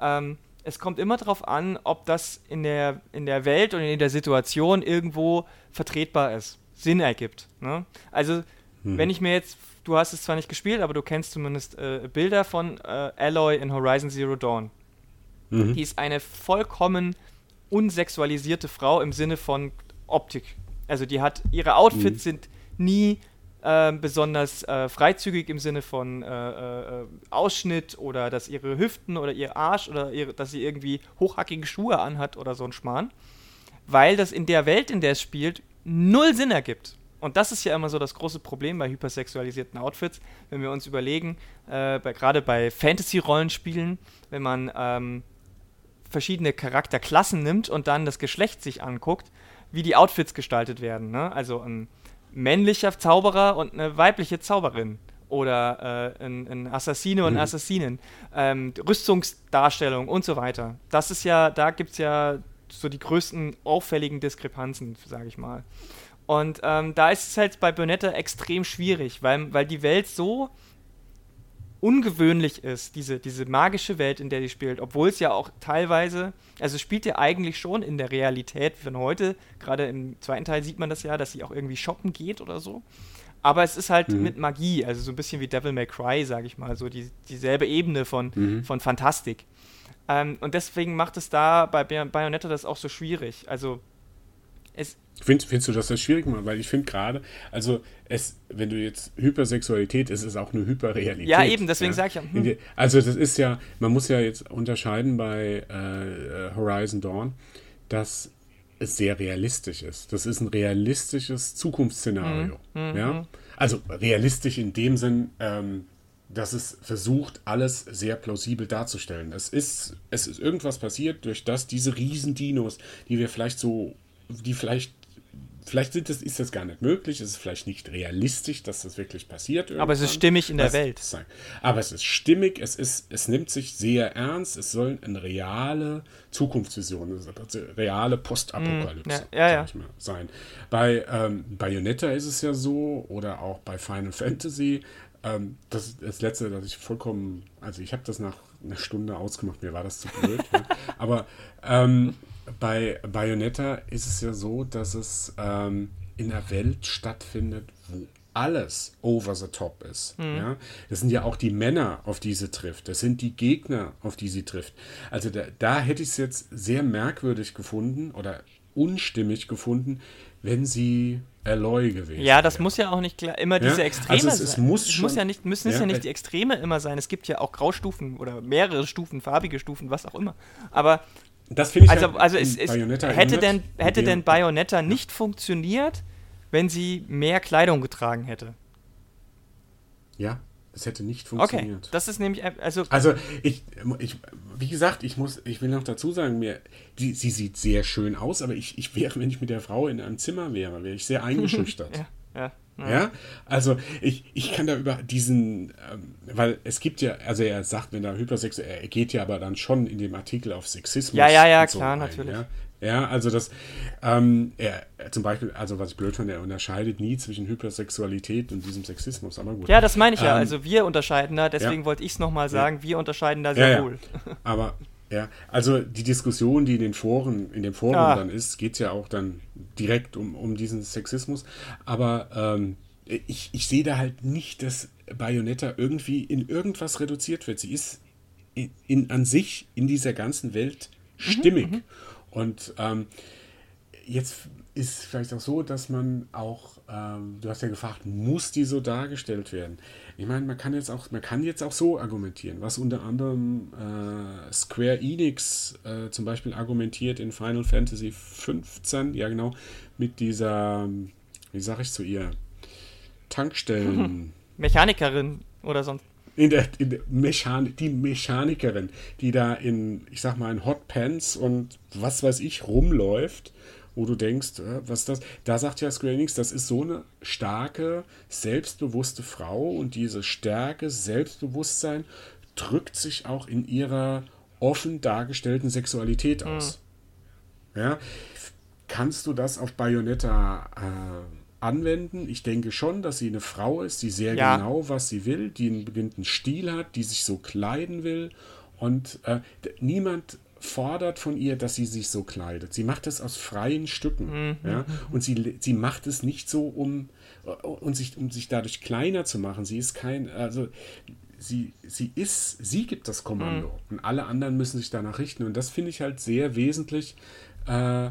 Ähm, es kommt immer darauf an, ob das in der, in der Welt und in der Situation irgendwo vertretbar ist. Sinn ergibt. Ne? Also, hm. wenn ich mir jetzt, du hast es zwar nicht gespielt, aber du kennst zumindest äh, Bilder von äh, Alloy in Horizon Zero Dawn. Mhm. Die ist eine vollkommen unsexualisierte Frau im Sinne von Optik. Also die hat, ihre Outfits mhm. sind nie äh, besonders äh, freizügig im Sinne von äh, äh, Ausschnitt oder dass ihre Hüften oder ihr Arsch oder ihre, dass sie irgendwie hochhackige Schuhe anhat oder so ein Schmarrn. Weil das in der Welt, in der es spielt, null Sinn ergibt. Und das ist ja immer so das große Problem bei hypersexualisierten Outfits, wenn wir uns überlegen, äh, gerade bei Fantasy-Rollenspielen, wenn man ähm, verschiedene Charakterklassen nimmt und dann das Geschlecht sich anguckt, wie die Outfits gestaltet werden. Ne? Also ein männlicher Zauberer und eine weibliche Zauberin. Oder äh, ein, ein, Assassine und mhm. Assassinen. Ähm, Rüstungsdarstellung und so weiter. Das ist ja, da gibt es ja so die größten auffälligen Diskrepanzen, sage ich mal. Und ähm, da ist es halt bei Bonetta extrem schwierig, weil, weil die Welt so ungewöhnlich ist, diese, diese magische Welt, in der die spielt, obwohl es ja auch teilweise, also spielt ja eigentlich schon in der Realität von heute, gerade im zweiten Teil sieht man das ja, dass sie auch irgendwie shoppen geht oder so. Aber es ist halt mhm. mit Magie, also so ein bisschen wie Devil May Cry, sage ich mal, so die, dieselbe Ebene von, mhm. von Fantastik. Ähm, und deswegen macht es da bei Bayonetta das auch so schwierig. Also es. Find, findest du das das schwierig, Weil ich finde gerade, also es, wenn du jetzt Hypersexualität ist, ist auch eine Hyperrealität. Ja, eben, deswegen ja. sage ich ja. Hm. Also das ist ja, man muss ja jetzt unterscheiden bei äh, Horizon Dawn, dass es sehr realistisch ist. Das ist ein realistisches Zukunftsszenario. Mhm. mhm ja? Mhm. Also realistisch in dem Sinn, ähm, dass es versucht, alles sehr plausibel darzustellen. Es ist, es ist irgendwas passiert, durch das diese Riesendinos, die wir vielleicht so, die vielleicht, vielleicht sind das, ist das gar nicht möglich, es ist vielleicht nicht realistisch, dass das wirklich passiert. Irgendwann. Aber es ist stimmig in der das, Welt. Aber es ist stimmig, es, ist, es nimmt sich sehr ernst, es soll eine reale Zukunftsvision, eine reale Postapokalypse mm, ja, ja, ja. sein. Bei ähm, Bayonetta ist es ja so, oder auch bei Final Fantasy, ähm, das das Letzte, dass ich vollkommen, also ich habe das nach einer Stunde ausgemacht, mir war das zu blöd. ja. Aber ähm, bei Bayonetta ist es ja so, dass es ähm, in einer Welt stattfindet, wo alles over the top ist. Mhm. Ja? Das sind ja auch die Männer, auf die sie trifft. Das sind die Gegner, auf die sie trifft. Also da, da hätte ich es jetzt sehr merkwürdig gefunden oder unstimmig gefunden, wenn sie Aloy gewesen. Ja, das ja. muss ja auch nicht immer diese ja? Extreme also es, es sein. Muss, schon, muss ja nicht, müssen ja, ja nicht die Extreme immer sein. Es gibt ja auch Graustufen oder mehrere Stufen, farbige Stufen, was auch immer. Aber das finde ich also, halt also es, es hätte denn hätte denn Bayonetta nicht funktioniert, wenn sie mehr Kleidung getragen hätte. Ja, es hätte nicht funktioniert. Okay, das ist nämlich also also ich, ich wie gesagt, ich muss ich will noch dazu sagen, mir die, sie sieht sehr schön aus, aber ich, ich wäre, wenn ich mit der Frau in einem Zimmer wäre, wäre ich sehr eingeschüchtert. ja, ja. Ja. ja, also ich, ich kann da über diesen, ähm, weil es gibt ja, also er sagt, wenn er hypersexuell, er geht ja aber dann schon in dem Artikel auf Sexismus. Ja, ja, ja, klar, ein, natürlich. Ja? Ja, also das, ähm, er, zum Beispiel, also was ich blöd fand, er unterscheidet nie zwischen Hypersexualität und diesem Sexismus, aber gut. Ja, das meine ich ähm, ja, also wir unterscheiden da, deswegen ja. wollte ich es nochmal sagen, wir unterscheiden da sehr ja, wohl. Aber, ja, also die Diskussion, die in den Foren, in dem Forum ah. dann ist, geht ja auch dann direkt um, um diesen Sexismus, aber ähm, ich, ich sehe da halt nicht, dass Bayonetta irgendwie in irgendwas reduziert wird. Sie ist in, in an sich in dieser ganzen Welt mhm, stimmig. Mhm, und ähm, jetzt ist vielleicht auch so, dass man auch, ähm, du hast ja gefragt, muss die so dargestellt werden? Ich meine, man kann jetzt auch, man kann jetzt auch so argumentieren, was unter anderem äh, Square Enix äh, zum Beispiel argumentiert in Final Fantasy 15, ja genau, mit dieser, wie sage ich zu ihr, Tankstellen. Mechanikerin oder sonst in der, in der Mechan die Mechanikerin, die da in, ich sag mal, in Hot Pants und was weiß ich rumläuft, wo du denkst, äh, was ist das? Da sagt ja Square Enix, das ist so eine starke, selbstbewusste Frau und diese Stärke, Selbstbewusstsein drückt sich auch in ihrer offen dargestellten Sexualität aus. Mhm. Ja, kannst du das auf Bayonetta äh, anwenden. Ich denke schon, dass sie eine Frau ist, die sehr ja. genau, was sie will, die einen bestimmten Stil hat, die sich so kleiden will. Und äh, niemand fordert von ihr, dass sie sich so kleidet. Sie macht es aus freien Stücken. Mhm. Ja? Und sie, sie macht es nicht so, um, um, sich, um sich dadurch kleiner zu machen. Sie ist kein, also sie, sie ist, sie gibt das Kommando. Mhm. Und alle anderen müssen sich danach richten. Und das finde ich halt sehr wesentlich, äh,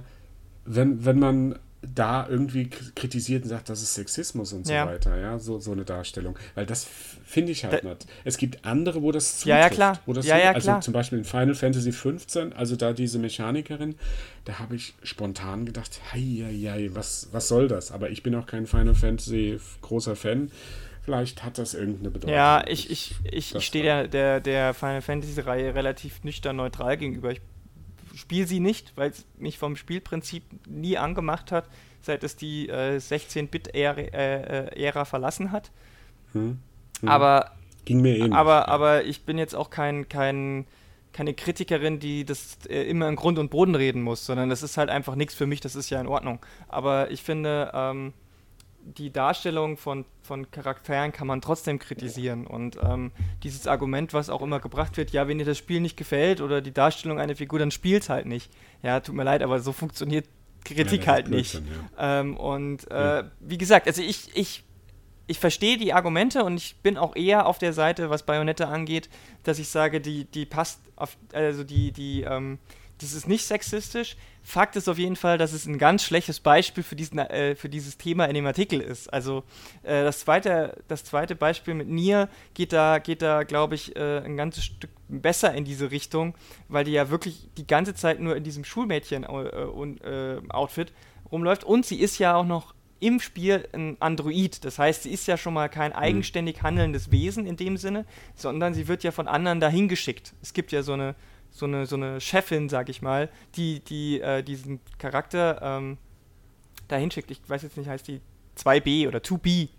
wenn, wenn man da irgendwie kritisiert und sagt, das ist Sexismus und so ja. weiter, ja, so, so eine Darstellung. Weil das finde ich halt da, nicht. Es gibt andere, wo das zutrifft. Ja, ja, klar. Wo das ja, ja, also klar. zum Beispiel in Final Fantasy 15, also da diese Mechanikerin, da habe ich spontan gedacht, hei, hei, hei, was, was soll das? Aber ich bin auch kein Final Fantasy großer Fan. Vielleicht hat das irgendeine Bedeutung. Ja, ich, ich, ich, ich stehe der, der, der Final Fantasy-Reihe relativ nüchtern neutral gegenüber. Ich spiele sie nicht, weil es mich vom Spielprinzip nie angemacht hat, seit es die äh, 16-Bit-Ära äh, äh verlassen hat. Hm. Hm. Aber, Ging mir ähnlich. Aber, aber ich bin jetzt auch kein, kein, keine Kritikerin, die das äh, immer in Grund und Boden reden muss, sondern das ist halt einfach nichts für mich, das ist ja in Ordnung. Aber ich finde, ähm, die Darstellung von, von Charakteren kann man trotzdem kritisieren. Und ähm, dieses Argument, was auch immer gebracht wird, ja, wenn dir das Spiel nicht gefällt oder die Darstellung einer Figur, dann spielt es halt nicht. Ja, tut mir leid, aber so funktioniert Kritik ja, halt nicht. Ja. Ähm, und äh, ja. wie gesagt, also ich, ich ich verstehe die Argumente und ich bin auch eher auf der Seite, was Bayonetta angeht, dass ich sage, die, die passt auf, also die, die, ähm, das ist nicht sexistisch. Fakt ist auf jeden Fall, dass es ein ganz schlechtes Beispiel für, diesen, äh, für dieses Thema in dem Artikel ist. Also äh, das, zweite, das zweite Beispiel mit Nier geht da, geht da glaube ich, äh, ein ganzes Stück besser in diese Richtung, weil die ja wirklich die ganze Zeit nur in diesem Schulmädchen-Outfit äh, rumläuft. Und sie ist ja auch noch im Spiel ein Android. Das heißt, sie ist ja schon mal kein mhm. eigenständig handelndes Wesen in dem Sinne, sondern sie wird ja von anderen dahin geschickt. Es gibt ja so eine so eine, so eine Chefin, sag ich mal, die, die äh, diesen Charakter ähm, dahin schickt. Ich weiß jetzt nicht, heißt die 2B oder 2B.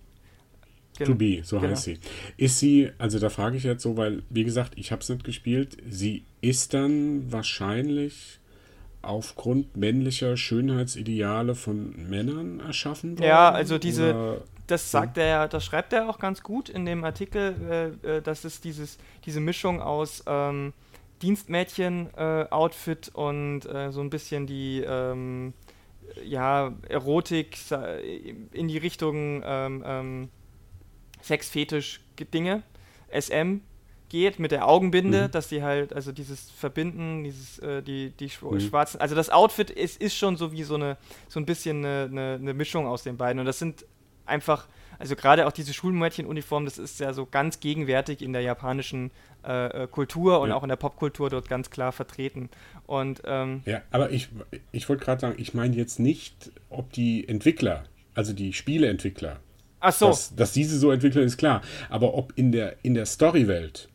Gen to be, so genau. heißt sie. Ist sie, also da frage ich jetzt so, weil, wie gesagt, ich habe es nicht gespielt, sie ist dann wahrscheinlich aufgrund männlicher Schönheitsideale von Männern erschaffen worden? Ja, also diese, oder? das sagt ja. er, das schreibt er auch ganz gut in dem Artikel, äh, äh, dass es dieses, diese Mischung aus ähm, Dienstmädchen-Outfit äh, und äh, so ein bisschen die ähm, ja, Erotik in die Richtung ähm, ähm, Sexfetisch-Dinge, SM geht mit der Augenbinde, mhm. dass die halt, also dieses Verbinden, dieses, äh, die, die mhm. schwarzen, also das Outfit ist, ist schon so wie so eine, so ein bisschen eine, eine, eine Mischung aus den beiden und das sind einfach, also gerade auch diese Schulmädchenuniform, das ist ja so ganz gegenwärtig in der japanischen äh, äh, Kultur und ja. auch in der Popkultur dort ganz klar vertreten. Und, ähm, ja, aber ich, ich wollte gerade sagen, ich meine jetzt nicht, ob die Entwickler, also die Spieleentwickler, Ach so. dass, dass diese so entwickeln, ist klar. Aber ob in der, in der Storywelt,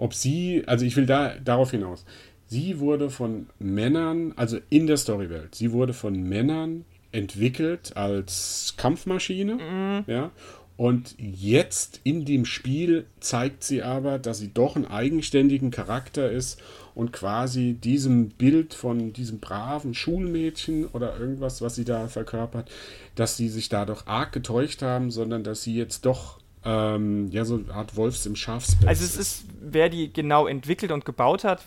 ob sie, also ich will da darauf hinaus, sie wurde von Männern, also in der Storywelt, sie wurde von Männern entwickelt als Kampfmaschine, mhm. ja, und jetzt in dem Spiel zeigt sie aber, dass sie doch einen eigenständigen Charakter ist und quasi diesem Bild von diesem braven Schulmädchen oder irgendwas, was sie da verkörpert, dass sie sich da doch arg getäuscht haben, sondern dass sie jetzt doch ähm, ja so eine Art Wolfs im Schafspelz. Also es ist, wer die genau entwickelt und gebaut hat,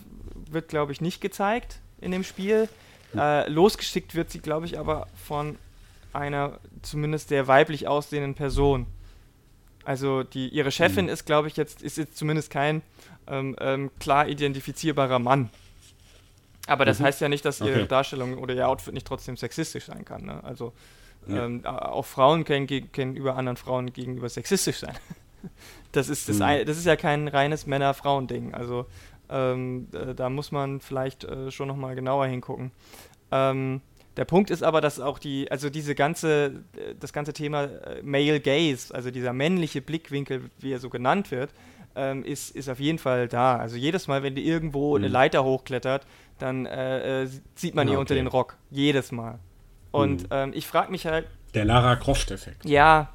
wird glaube ich nicht gezeigt in dem Spiel. Hm. Äh, losgeschickt wird sie, glaube ich, aber von einer zumindest sehr weiblich aussehenden Person. Also die, ihre Chefin mhm. ist, glaube ich, jetzt, ist jetzt zumindest kein ähm, ähm, klar identifizierbarer Mann. Aber das mhm. heißt ja nicht, dass ihre okay. Darstellung oder ihr Outfit nicht trotzdem sexistisch sein kann. Ne? Also ja. ähm, auch Frauen können gegenüber anderen Frauen gegenüber sexistisch sein. das, ist das, mhm. das ist ja kein reines Männer-Frauen-Ding. Also ähm, da muss man vielleicht äh, schon nochmal genauer hingucken. Ähm, der Punkt ist aber, dass auch die, also diese ganze, das ganze Thema äh, Male Gaze, also dieser männliche Blickwinkel, wie er so genannt wird, ähm, ist, ist auf jeden Fall da. Also jedes Mal, wenn die irgendwo mhm. eine Leiter hochklettert, dann äh, äh, zieht man ja, ihr okay. unter den Rock. Jedes Mal. Und mhm. ähm, ich frage mich halt. Der Lara Croft-Effekt. Ja,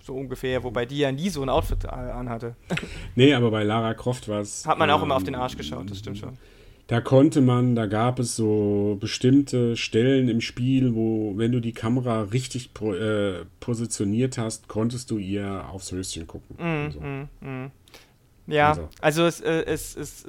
so ungefähr, wobei die ja nie so ein Outfit äh, anhatte. nee, aber bei Lara Croft war es. Hat man auch ähm, immer auf den Arsch geschaut, das stimmt schon da konnte man, da gab es so bestimmte Stellen im Spiel, wo, wenn du die Kamera richtig po, äh, positioniert hast, konntest du ihr aufs Höschen gucken. Mm, so. mm, mm. Ja, also, also es, äh, es, es äh,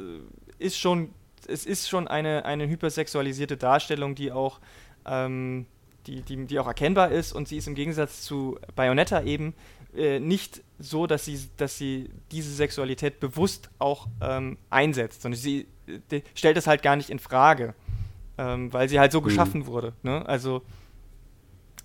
ist schon, es ist schon eine, eine hypersexualisierte Darstellung, die auch, ähm, die, die, die auch erkennbar ist und sie ist im Gegensatz zu Bayonetta eben äh, nicht so, dass sie, dass sie diese Sexualität bewusst auch ähm, einsetzt, sondern sie stellt es halt gar nicht in Frage, ähm, weil sie halt so mhm. geschaffen wurde. Ne? Also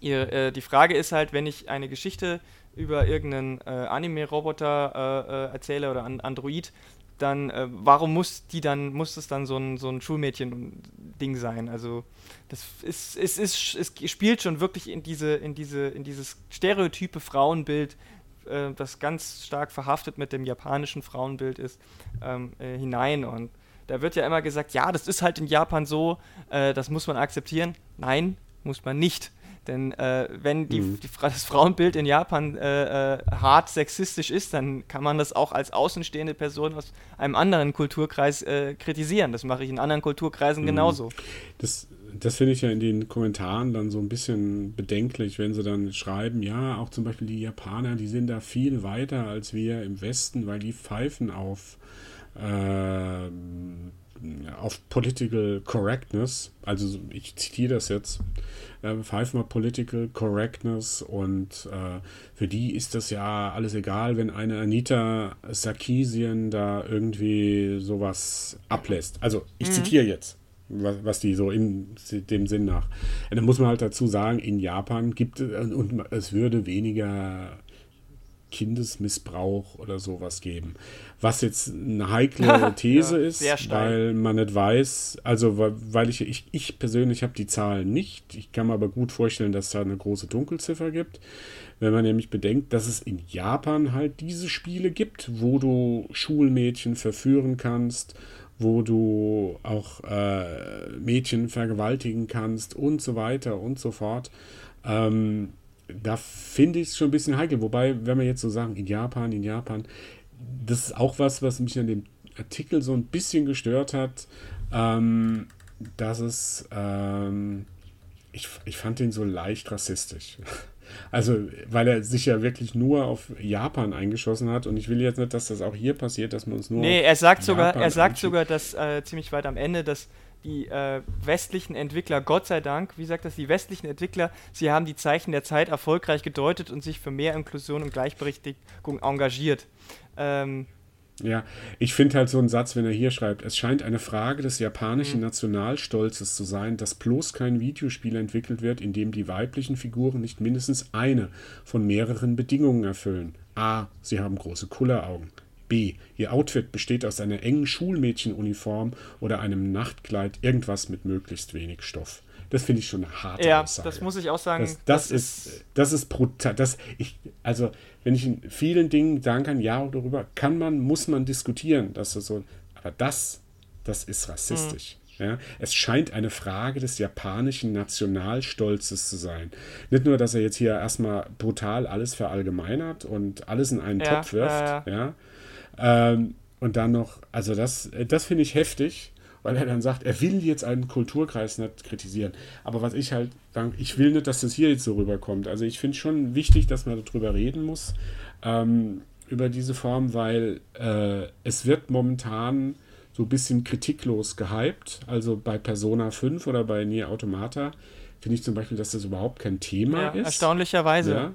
ihr, äh, die Frage ist halt, wenn ich eine Geschichte über irgendeinen äh, Anime-Roboter äh, äh erzähle oder an Android, dann äh, warum muss die dann muss es dann so ein, so ein Schulmädchen-Ding sein? Also das ist, es ist, es spielt schon wirklich in diese in diese in dieses stereotype Frauenbild, äh, das ganz stark verhaftet mit dem japanischen Frauenbild ist, ähm, hinein und da wird ja immer gesagt, ja, das ist halt in Japan so, äh, das muss man akzeptieren. Nein, muss man nicht. Denn äh, wenn die, mhm. die, das Frauenbild in Japan äh, äh, hart sexistisch ist, dann kann man das auch als außenstehende Person aus einem anderen Kulturkreis äh, kritisieren. Das mache ich in anderen Kulturkreisen mhm. genauso. Das, das finde ich ja in den Kommentaren dann so ein bisschen bedenklich, wenn sie dann schreiben, ja, auch zum Beispiel die Japaner, die sind da viel weiter als wir im Westen, weil die pfeifen auf äh, auf Political Correctness, also ich zitiere das jetzt, äh, pfeifen Political Correctness und äh, für die ist das ja alles egal, wenn eine Anita Sarkeesian da irgendwie sowas ablässt. Also ich mhm. zitiere jetzt was, was die so in dem Sinn nach. Da muss man halt dazu sagen, in Japan gibt es, und es würde weniger Kindesmissbrauch oder sowas geben. Was jetzt eine heikle These ja, ist, weil man nicht weiß, also weil ich, ich, ich persönlich habe die Zahlen nicht. Ich kann mir aber gut vorstellen, dass es da eine große Dunkelziffer gibt. Wenn man nämlich bedenkt, dass es in Japan halt diese Spiele gibt, wo du Schulmädchen verführen kannst wo du auch äh, Mädchen vergewaltigen kannst und so weiter und so fort. Ähm, da finde ich es schon ein bisschen heikel. Wobei, wenn wir jetzt so sagen, in Japan, in Japan, das ist auch was, was mich an dem Artikel so ein bisschen gestört hat, ähm, dass es, ähm, ich, ich fand den so leicht rassistisch. Also, weil er sich ja wirklich nur auf Japan eingeschossen hat und ich will jetzt nicht, dass das auch hier passiert, dass man uns nur. Nee, er sagt sogar, er sagt sogar, dass äh, ziemlich weit am Ende, dass die äh, westlichen Entwickler, Gott sei Dank, wie sagt das, die westlichen Entwickler, sie haben die Zeichen der Zeit erfolgreich gedeutet und sich für mehr Inklusion und Gleichberechtigung engagiert. Ähm, ja, ich finde halt so einen Satz, wenn er hier schreibt, es scheint eine Frage des japanischen mhm. Nationalstolzes zu sein, dass bloß kein Videospiel entwickelt wird, in dem die weiblichen Figuren nicht mindestens eine von mehreren Bedingungen erfüllen. A. Sie haben große Kulleraugen. B. Ihr Outfit besteht aus einer engen Schulmädchenuniform oder einem Nachtkleid, irgendwas mit möglichst wenig Stoff. Das finde ich schon eine harte ja, Aussage. das muss ich auch sagen. Das, das, das ist, das ist brutal. Das, ich, also, wenn ich in vielen Dingen sagen kann, ja, darüber kann man, muss man diskutieren, dass das so, aber das, das ist rassistisch. Mhm. Ja, es scheint eine Frage des japanischen Nationalstolzes zu sein. Nicht nur, dass er jetzt hier erstmal brutal alles verallgemeinert und alles in einen ja, Topf wirft, ja, ja. Ähm, und dann noch, also das, das finde ich heftig weil er dann sagt, er will jetzt einen Kulturkreis nicht kritisieren. Aber was ich halt sage, ich will nicht, dass das hier jetzt so rüberkommt. Also ich finde schon wichtig, dass man darüber reden muss, ähm, über diese Form, weil äh, es wird momentan so ein bisschen kritiklos gehypt. Also bei Persona 5 oder bei Nier Automata finde ich zum Beispiel, dass das überhaupt kein Thema ja, ist. Erstaunlicherweise. Ja,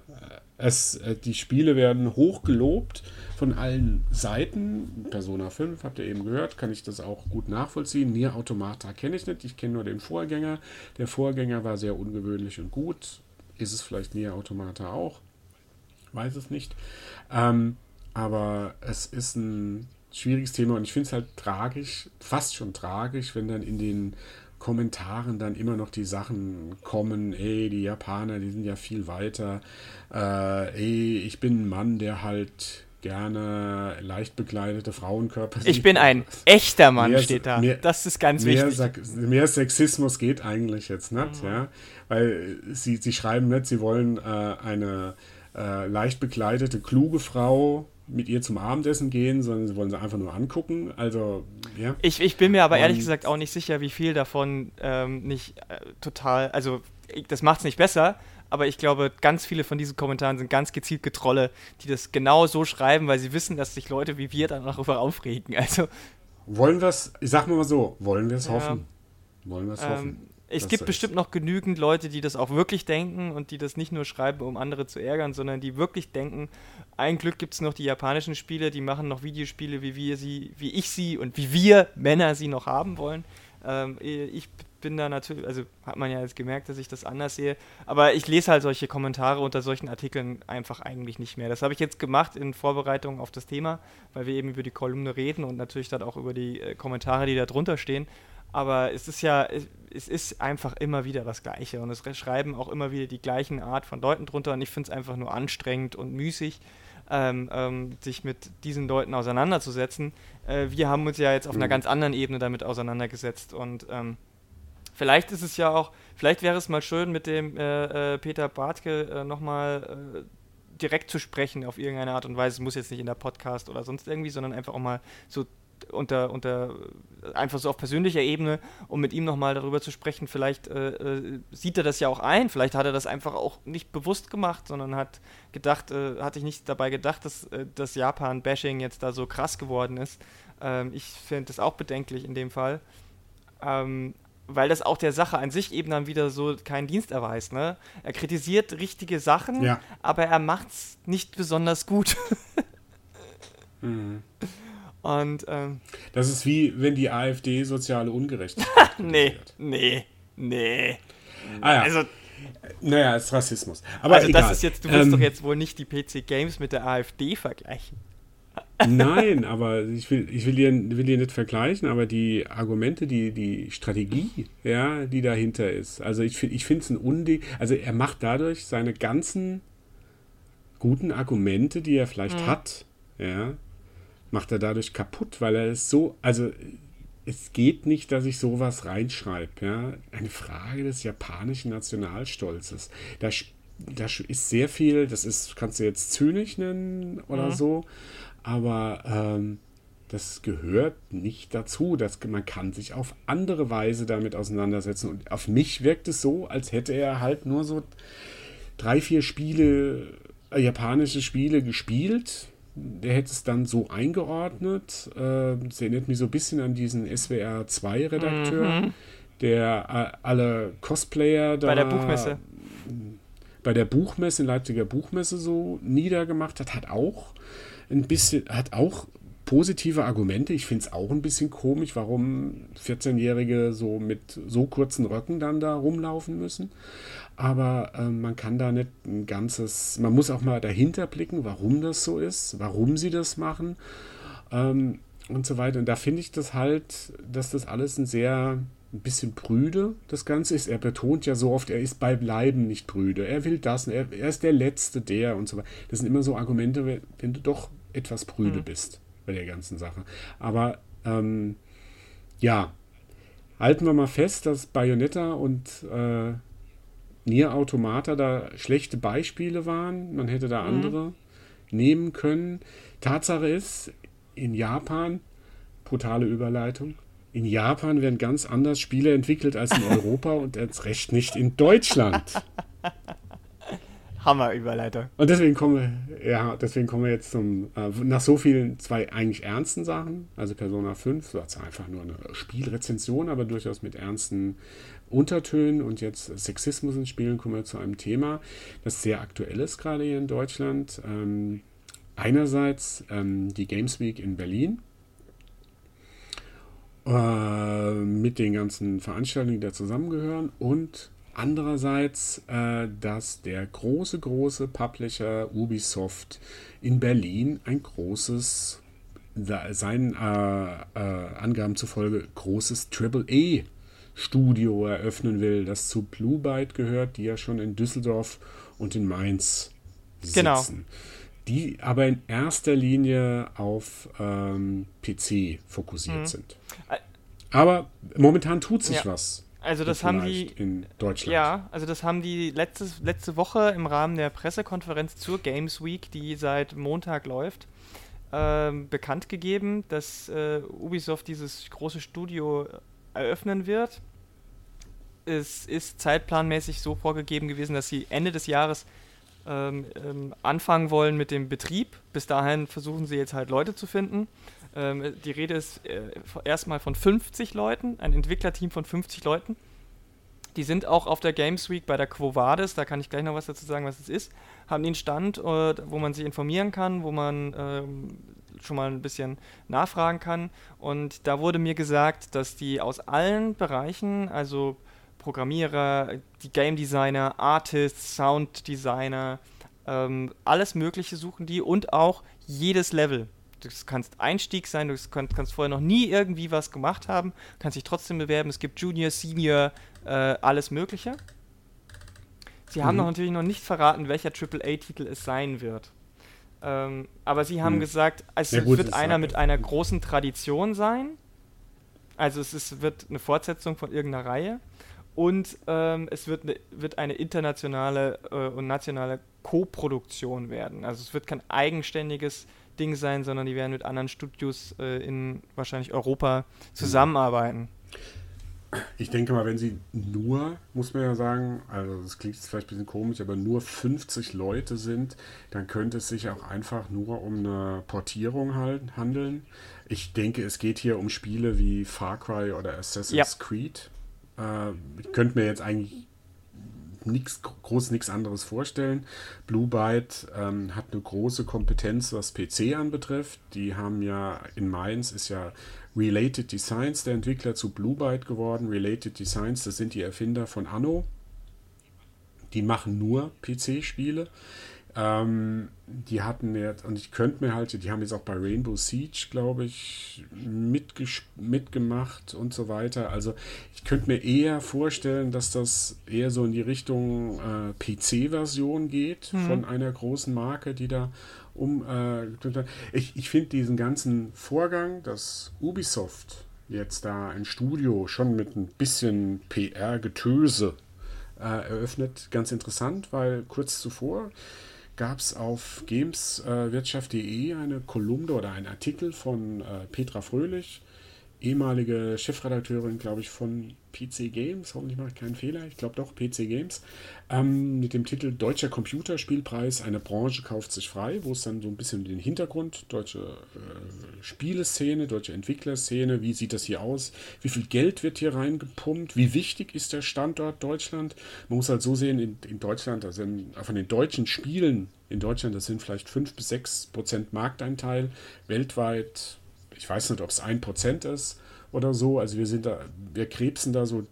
es, äh, die Spiele werden hoch gelobt von allen Seiten. Persona 5, habt ihr eben gehört, kann ich das auch gut nachvollziehen. Nier Automata kenne ich nicht, ich kenne nur den Vorgänger. Der Vorgänger war sehr ungewöhnlich und gut. Ist es vielleicht Nier Automata auch? Weiß es nicht. Ähm, aber es ist ein schwieriges Thema und ich finde es halt tragisch, fast schon tragisch, wenn dann in den Kommentaren dann immer noch die Sachen kommen, ey, die Japaner, die sind ja viel weiter, äh, ey, ich bin ein Mann, der halt gerne leicht bekleidete Frauenkörper. Ich bin ein echter Mann, mehr, steht da. Mehr, das ist ganz mehr wichtig. mehr Sexismus geht eigentlich jetzt nicht, mhm. ja. Weil sie, sie schreiben nicht, sie wollen äh, eine äh, leicht bekleidete, kluge Frau mit ihr zum Abendessen gehen, sondern sie wollen sie einfach nur angucken. Also, ja. Ich, ich bin mir aber Und ehrlich gesagt auch nicht sicher, wie viel davon ähm, nicht äh, total, also das macht es nicht besser, aber ich glaube, ganz viele von diesen Kommentaren sind ganz gezielt Getrolle, die das genau so schreiben, weil sie wissen, dass sich Leute wie wir dann darüber aufregen. Also wollen wir es, ich sag mal so, wollen wir es ja, hoffen? Wollen wir es ähm, hoffen? Es gibt bestimmt noch genügend Leute, die das auch wirklich denken und die das nicht nur schreiben, um andere zu ärgern, sondern die wirklich denken, ein Glück gibt es noch die japanischen Spiele, die machen noch Videospiele, wie wir sie, wie ich sie und wie wir Männer sie noch haben wollen. Ähm, ich bin da natürlich, also hat man ja jetzt gemerkt, dass ich das anders sehe, aber ich lese halt solche Kommentare unter solchen Artikeln einfach eigentlich nicht mehr. Das habe ich jetzt gemacht in Vorbereitung auf das Thema, weil wir eben über die Kolumne reden und natürlich dann auch über die äh, Kommentare, die da drunter stehen. Aber es ist ja, es ist einfach immer wieder das Gleiche und es schreiben auch immer wieder die gleichen Art von Leuten drunter und ich finde es einfach nur anstrengend und müßig. Ähm, ähm, sich mit diesen Leuten auseinanderzusetzen. Äh, wir haben uns ja jetzt auf einer mhm. ganz anderen Ebene damit auseinandergesetzt und ähm, Vielleicht ist es ja auch, vielleicht wäre es mal schön, mit dem äh, äh, Peter Bartke äh, nochmal äh, direkt zu sprechen auf irgendeine Art und Weise. Es muss jetzt nicht in der Podcast oder sonst irgendwie, sondern einfach auch mal so unter, unter einfach so auf persönlicher Ebene, um mit ihm nochmal darüber zu sprechen. Vielleicht äh, äh, sieht er das ja auch ein, vielleicht hat er das einfach auch nicht bewusst gemacht, sondern hat gedacht, äh, hatte ich nicht dabei gedacht, dass äh, das Japan-Bashing jetzt da so krass geworden ist. Ähm, ich finde das auch bedenklich in dem Fall. Ähm, weil das auch der Sache an sich eben dann wieder so keinen Dienst erweist. Ne? Er kritisiert richtige Sachen, ja. aber er macht es nicht besonders gut. mhm. Und, ähm, das ist wie, wenn die AfD soziale Ungerechtigkeit Nee, nee, nee. Ah, ja. Also, naja, ist Rassismus. Aber also egal. das ist jetzt, du willst ähm, doch jetzt wohl nicht die PC Games mit der AfD vergleichen. Nein, aber ich will, ich will hier, will hier nicht vergleichen, aber die Argumente, die, die Strategie, ja, die dahinter ist. Also ich, ich finde es ein Unding. Also er macht dadurch seine ganzen guten Argumente, die er vielleicht mhm. hat, ja, macht er dadurch kaputt, weil er es so, also es geht nicht, dass ich sowas reinschreibe, ja. Eine Frage des japanischen Nationalstolzes. Da, da ist sehr viel, das ist, kannst du jetzt zynisch nennen oder mhm. so, aber ähm, das gehört nicht dazu. Das, man kann sich auf andere Weise damit auseinandersetzen. Und auf mich wirkt es so, als hätte er halt nur so drei, vier Spiele, äh, japanische Spiele gespielt. Der hätte es dann so eingeordnet. Äh, das erinnert mich so ein bisschen an diesen SWR 2-Redakteur, mhm. der äh, alle Cosplayer da. Bei der Buchmesse. Bei der Buchmesse, in Leipziger Buchmesse so niedergemacht hat, hat auch ein bisschen, hat auch positive Argumente. Ich finde es auch ein bisschen komisch, warum 14-Jährige so mit so kurzen Röcken dann da rumlaufen müssen. Aber äh, man kann da nicht ein ganzes, man muss auch mal dahinter blicken, warum das so ist, warum sie das machen ähm, und so weiter. Und da finde ich das halt, dass das alles ein sehr ein bisschen prüde, das Ganze ist. Er betont ja so oft, er ist bei Bleiben nicht prüde. Er will das, er, er ist der Letzte, der und so weiter. Das sind immer so Argumente, wenn, du doch etwas prüde mhm. bist bei der ganzen Sache. Aber ähm, ja, halten wir mal fest, dass Bayonetta und äh, Nier Automata da schlechte Beispiele waren. Man hätte da mhm. andere nehmen können. Tatsache ist, in Japan, brutale Überleitung, in Japan werden ganz anders Spiele entwickelt als in Europa und erst recht nicht in Deutschland. Hammer-Überleitung. Und deswegen kommen wir, ja, deswegen kommen wir jetzt zum, äh, nach so vielen, zwei eigentlich ernsten Sachen, also Persona 5, so war einfach nur eine Spielrezension, aber durchaus mit ernsten Untertönen und jetzt Sexismus in Spielen kommen wir zu einem Thema, das sehr aktuell ist, gerade hier in Deutschland. Ähm, einerseits ähm, die Games Week in Berlin äh, mit den ganzen Veranstaltungen, die da zusammengehören und Andererseits, äh, dass der große, große Publisher Ubisoft in Berlin ein großes, seinen äh, äh, Angaben zufolge, großes AAA-Studio eröffnen will, das zu Blue Byte gehört, die ja schon in Düsseldorf und in Mainz sitzen. Genau. Die aber in erster Linie auf ähm, PC fokussiert mhm. sind. Aber momentan tut sich ja. was. Also das haben die in Deutschland. Ja, also das haben die letzte, letzte Woche im Rahmen der Pressekonferenz zur Games Week, die seit Montag läuft, ähm, bekannt gegeben, dass äh, Ubisoft dieses große Studio eröffnen wird. Es ist zeitplanmäßig so vorgegeben gewesen, dass sie Ende des Jahres ähm, ähm, anfangen wollen mit dem Betrieb. Bis dahin versuchen sie jetzt halt Leute zu finden. Ähm, die Rede ist äh, erstmal von 50 Leuten, ein Entwicklerteam von 50 Leuten. Die sind auch auf der Games Week bei der Quo Vadis, da kann ich gleich noch was dazu sagen, was es ist. Haben den Stand, äh, wo man sich informieren kann, wo man ähm, schon mal ein bisschen nachfragen kann. Und da wurde mir gesagt, dass die aus allen Bereichen, also Programmierer, die Game Designer, Artists, Sound Designer, ähm, alles Mögliche suchen die und auch jedes Level das kannst Einstieg sein, du kannst, kannst, vorher noch nie irgendwie was gemacht haben, kannst dich trotzdem bewerben. Es gibt Junior, Senior, äh, alles Mögliche. Sie mhm. haben noch natürlich noch nicht verraten, welcher AAA-Titel es sein wird. Ähm, aber sie haben mhm. gesagt, es, gut, wird einer mit einer großen Tradition sein. Also es ist, wird eine Fortsetzung von irgendeiner Reihe. Und ähm, es wird, ne, wird eine internationale äh, und nationale Co-Produktion werden. Also es wird kein eigenständiges Ding sein, sondern die werden mit anderen Studios äh, in wahrscheinlich Europa zusammenarbeiten. Ich denke mal, wenn sie nur, muss man ja sagen, also das klingt jetzt vielleicht ein bisschen komisch, aber nur 50 Leute sind, dann könnte es sich auch einfach nur um eine Portierung handeln. Ich denke, es geht hier um Spiele wie Far Cry oder Assassin's ja. Creed. Äh, ich könnte mir jetzt eigentlich nix, groß nichts anderes vorstellen. Blue Byte ähm, hat eine große Kompetenz, was PC anbetrifft. Die haben ja in Mainz ist ja Related Designs der Entwickler zu Blue Byte geworden. Related Designs, das sind die Erfinder von Anno. Die machen nur PC-Spiele. Ähm, die hatten jetzt, und ich könnte mir halt, die haben jetzt auch bei Rainbow Siege, glaube ich, mitgemacht und so weiter. Also ich könnte mir eher vorstellen, dass das eher so in die Richtung äh, PC-Version geht mhm. von einer großen Marke, die da um. Äh, ich ich finde diesen ganzen Vorgang, dass Ubisoft jetzt da ein Studio schon mit ein bisschen PR-Getöse äh, eröffnet, ganz interessant, weil kurz zuvor gab es auf gameswirtschaft.de eine Kolumne oder einen Artikel von äh, Petra Fröhlich, ehemalige Chefredakteurin, glaube ich, von PC Games, hoffentlich mache ich keinen Fehler, ich glaube doch PC Games, ähm, mit dem Titel Deutscher Computerspielpreis, eine Branche kauft sich frei, wo es dann so ein bisschen den Hintergrund, deutsche äh, Spieleszene, deutsche Entwicklerszene, wie sieht das hier aus, wie viel Geld wird hier reingepumpt, wie wichtig ist der Standort Deutschland. Man muss halt so sehen, in, in Deutschland, also in, von den deutschen Spielen in Deutschland, das sind vielleicht 5 bis 6 Prozent Markteinteil, weltweit, ich weiß nicht, ob es 1 Prozent ist, oder so. Also wir sind da, wir krebsen da so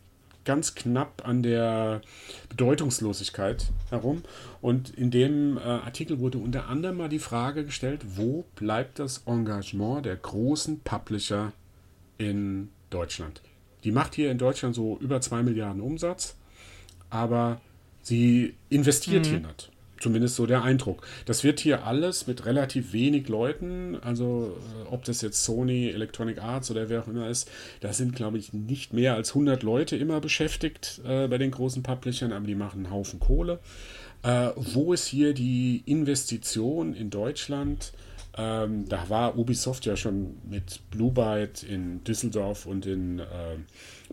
ganz knapp an der Bedeutungslosigkeit herum. Und in dem äh, Artikel wurde unter anderem mal die Frage gestellt, wo bleibt das Engagement der großen Publisher in Deutschland? Die macht hier in Deutschland so über 2 Milliarden Umsatz, aber sie investiert mhm. hier nicht. Zumindest so der Eindruck. Das wird hier alles mit relativ wenig Leuten, also äh, ob das jetzt Sony, Electronic Arts oder wer auch immer ist, da sind, glaube ich, nicht mehr als 100 Leute immer beschäftigt äh, bei den großen Publishern, aber die machen einen Haufen Kohle. Äh, wo ist hier die Investition in Deutschland? Ähm, da war Ubisoft ja schon mit Blue Byte in Düsseldorf und in äh,